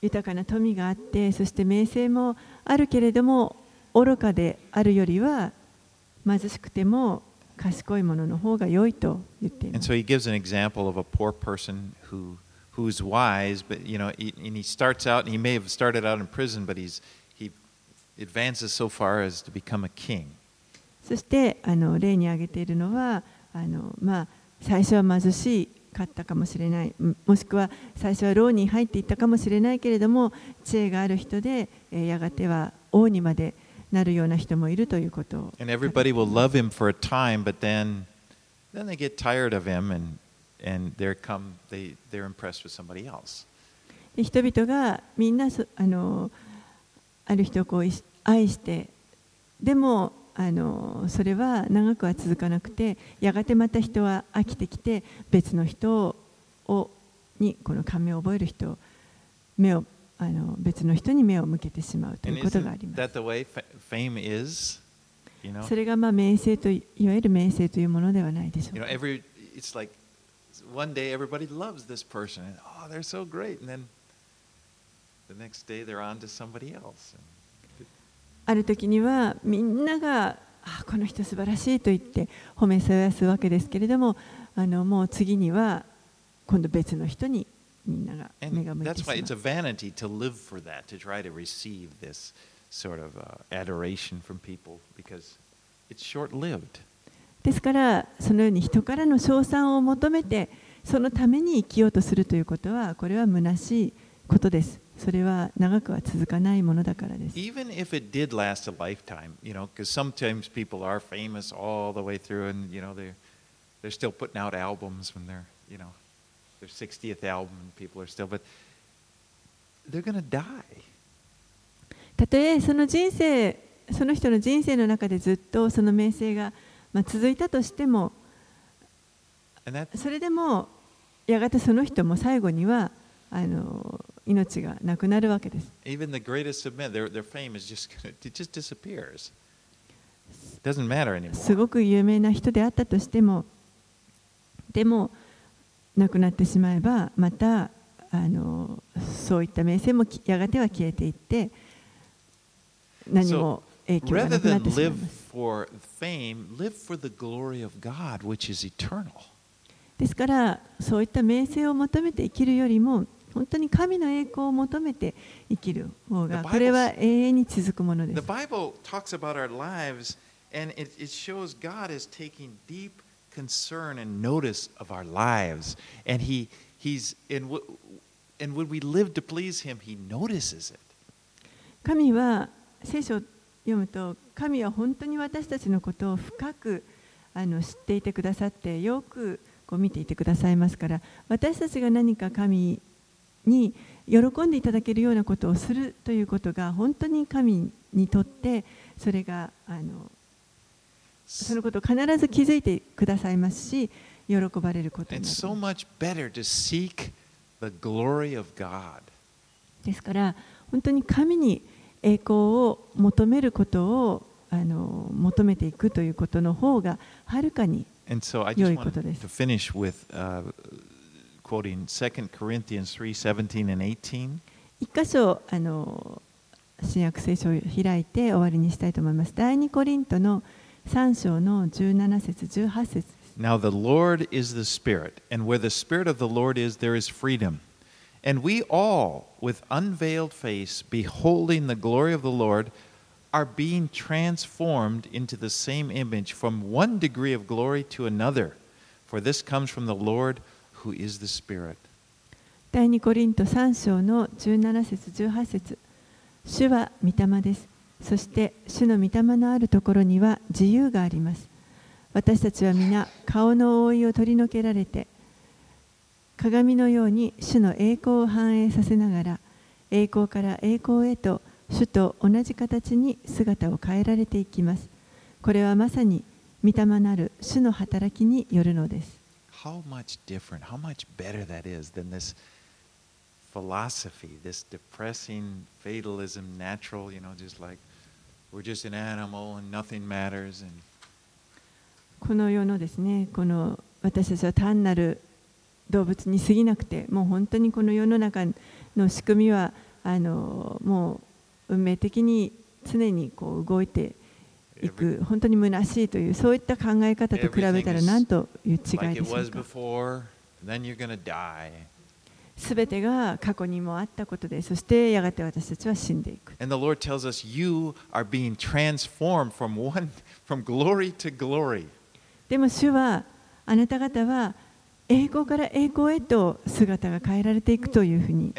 [SPEAKER 2] 豊かな富があってそして名声もあるけれども愚かであるよりは貧しくても賢いものの方が良いと言っていま
[SPEAKER 1] And
[SPEAKER 2] す。
[SPEAKER 1] so he gives an example of a poor person who who's wise, but you know, he, and he starts out, and he may have started out in prison, but he's he advances so far as to become a king.
[SPEAKER 2] そしてあの例に挙げているのはあの、まあ、最初は貧しかったかもしれない、もしくは最初は牢に入っていったかもしれないけれども、知恵がある人で、えー、やがては王にまでなるような人もいるということを。人々がみんなあ,のある人をこう愛してでもあのそれは長くは続かなくてやがてまた人は飽きてきて別の人をにこの感銘を覚える人を目をあの別の人に目を向けてしまうと
[SPEAKER 1] And
[SPEAKER 2] いうことがあります。
[SPEAKER 1] You know,
[SPEAKER 2] それがまあ名声といいわゆる名声というものではないでしょ
[SPEAKER 1] you
[SPEAKER 2] う
[SPEAKER 1] know,
[SPEAKER 2] か。
[SPEAKER 1] every it's like one day everybody loves this person, and oh, they're so great, and then the next day they're on to somebody else.
[SPEAKER 2] ある時にはみんながあこの人素晴らしいと言って褒めそやすわけですけれどもあのもう次には今度別の人にみんなが目が向いてしまう
[SPEAKER 1] vanity to to sort of uh, adoration from people, because it's short-lived.
[SPEAKER 2] ですからそのように人からの称賛を求めてそのために生きようとするということはこれは虚しいことですそれは長くは続かないものだからです。たとえその人生、その人の人生の中でずっとその名声が、まあ、続いたとしても、それでもやがてその人も最後には、あの命がなくなるわけです。すごく有名な人であったとしても、でも、亡くなってしまえば、またあのそういった名声もやがては消えていって、何も影響がなくなってい。ですからそういった名声を求めて生きるよりも本当に神の栄光を求めて生きる方が
[SPEAKER 1] The
[SPEAKER 2] これは永遠に続くもので
[SPEAKER 1] The
[SPEAKER 2] す。
[SPEAKER 1] Bible talks about our lives, and it, it shows God is taking deep concern and notice of our lives, and He He's and, and when we live to please Him, He notices it.
[SPEAKER 2] 神は聖書を読むと神は本当に私たちのことを深くあの知っていてくださってよくこう見ていてくださいますから私たちが何か神に喜んでいただけるようなことをするということが本当に神にとってそれがあのそのことを必ず気づいてくださいますし喜ばれることに
[SPEAKER 1] It's
[SPEAKER 2] な
[SPEAKER 1] so
[SPEAKER 2] る
[SPEAKER 1] much better to seek the glory of God
[SPEAKER 2] ですから本当に神に栄光を求めることをあの求めていくということの方がはるかに良いことです。
[SPEAKER 1] quoting 2 Corinthians 3:17 and 18.
[SPEAKER 2] 一箇所あの新約聖書を開いて終わりにしたいと思います。第二コリントの3章の17節18節です
[SPEAKER 1] Now the Lord is the Spirit, and where the Spirit of the Lord is, there is freedom. And we all, with unveiled face, beholding the glory of the Lord, are being transformed into the same image from one degree of glory to another. For this comes from the Lord
[SPEAKER 2] 第二コリント3章の17節18節主は御霊です。そして主の御霊のあるところには自由があります。私たちは皆顔の覆いを取り除けられて鏡のように主の栄光を反映させながら栄光から栄光へと主と同じ形に姿を変えられていきます。これはまさに御霊なる主の働きによるのです。
[SPEAKER 1] How much different, how much better that is than this philosophy, this depressing fatalism, natural, you know, just like we're just an animal and nothing matters. And
[SPEAKER 2] この世のですねこの私たちは単なる動物に過ぎなくてもう本当にこの世の中の仕組みはあのもう運命的に常にこう動いてい行く。本当に虚しいというそういった考え方と比べたらなんという違いでしょてが過去にもあったことでそしてやがて私たちは死んでいく。
[SPEAKER 1] Us, from one, from glory glory.
[SPEAKER 2] でも主はあなた方は栄光から栄光へと姿が変えられていくというふうに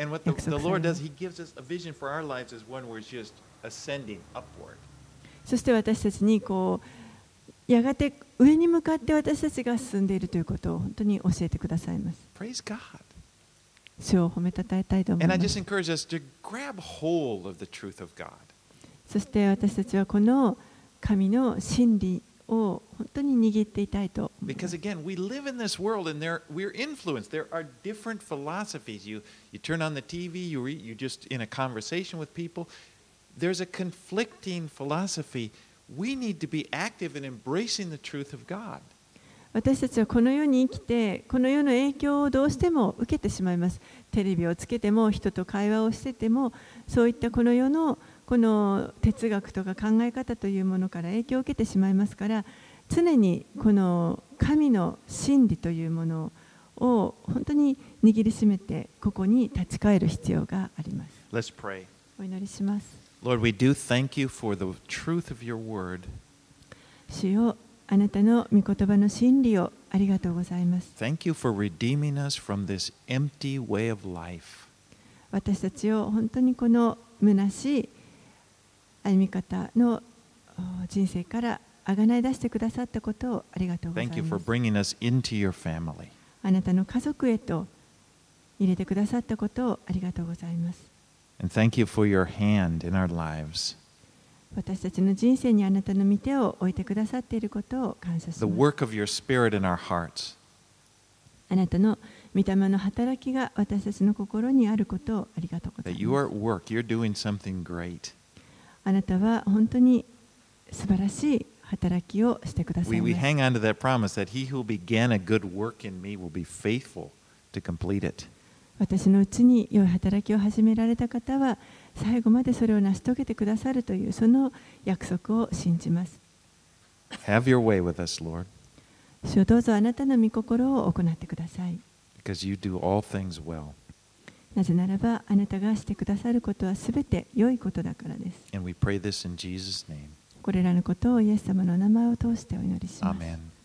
[SPEAKER 2] す。そして私たちにこうやがて上に向かって私たちが進んでいるということを本当に教えてくださいます。
[SPEAKER 1] Praise God.
[SPEAKER 2] 主を褒めたたえたいと思い
[SPEAKER 1] And I
[SPEAKER 2] ま
[SPEAKER 1] just
[SPEAKER 2] す。
[SPEAKER 1] encourage us to grab hold of the truth of God.
[SPEAKER 2] そして私たちはこの神の真理を本当に握っていたいと思いま
[SPEAKER 1] Because
[SPEAKER 2] す。
[SPEAKER 1] again, we live in this world and there we're influenced. There are different philosophies. You you turn on the TV, you read, you just in a conversation with people. There's a conflicting philosophy. We need to be active in embracing the truth of God.
[SPEAKER 2] 私たちはこの世に生きてこの世の影響をどうしても受けてしまいます。テレビをつけても人と会話をしててもそういったこの世のこの哲学とか考え方というものから影響を受けてしまいますから常にこの神の真理というものを本当に握りしめてここに立ち返る必要があります。
[SPEAKER 1] Let's pray.
[SPEAKER 2] お祈りします。
[SPEAKER 1] Lord, we do thank you for the truth of your word.
[SPEAKER 2] 主よあなたの御言葉の真理をありがとうございます。
[SPEAKER 1] Thank you for redeeming us from this empty way of life.
[SPEAKER 2] 私たちを本当にこの虚しい歩み方のお人生からあがない出してくださったことをありがとうござい
[SPEAKER 1] Thank you
[SPEAKER 2] ま
[SPEAKER 1] for
[SPEAKER 2] す。
[SPEAKER 1] bringing us into your family.
[SPEAKER 2] あなたの家族へと入れてくださったことをありがとうございます。
[SPEAKER 1] And thank you for your hand in our lives.
[SPEAKER 2] 私たちの人生にあなたの御手を置いてくださっていることを感謝し
[SPEAKER 1] The
[SPEAKER 2] ます。
[SPEAKER 1] work of your spirit in our hearts.
[SPEAKER 2] あなたの御霊の働きが私たちの心にあることをありがとうござ
[SPEAKER 1] That
[SPEAKER 2] い
[SPEAKER 1] you
[SPEAKER 2] ま
[SPEAKER 1] are
[SPEAKER 2] す。
[SPEAKER 1] at work. You're doing something great.
[SPEAKER 2] あなたは本当に素晴らしい働きをしてくださ
[SPEAKER 1] We,
[SPEAKER 2] い
[SPEAKER 1] we
[SPEAKER 2] ます。
[SPEAKER 1] hang on to that promise that he who began a good work in me will be faithful to complete it.
[SPEAKER 2] 私のうちに良い働きを始められた方は最後までそれを成し遂げてくださるというその約束を信じます。
[SPEAKER 1] Have your way with us, Lord,
[SPEAKER 2] 主よどうぞあなたの御心を行ってください。
[SPEAKER 1] because you do all things well.
[SPEAKER 2] なぜならばあなたがしてくださることはすべて良いことだからです。
[SPEAKER 1] And we pray this in Jesus' name.
[SPEAKER 2] これらのことをイエス様の名前を通してお祈りします。
[SPEAKER 1] Amen.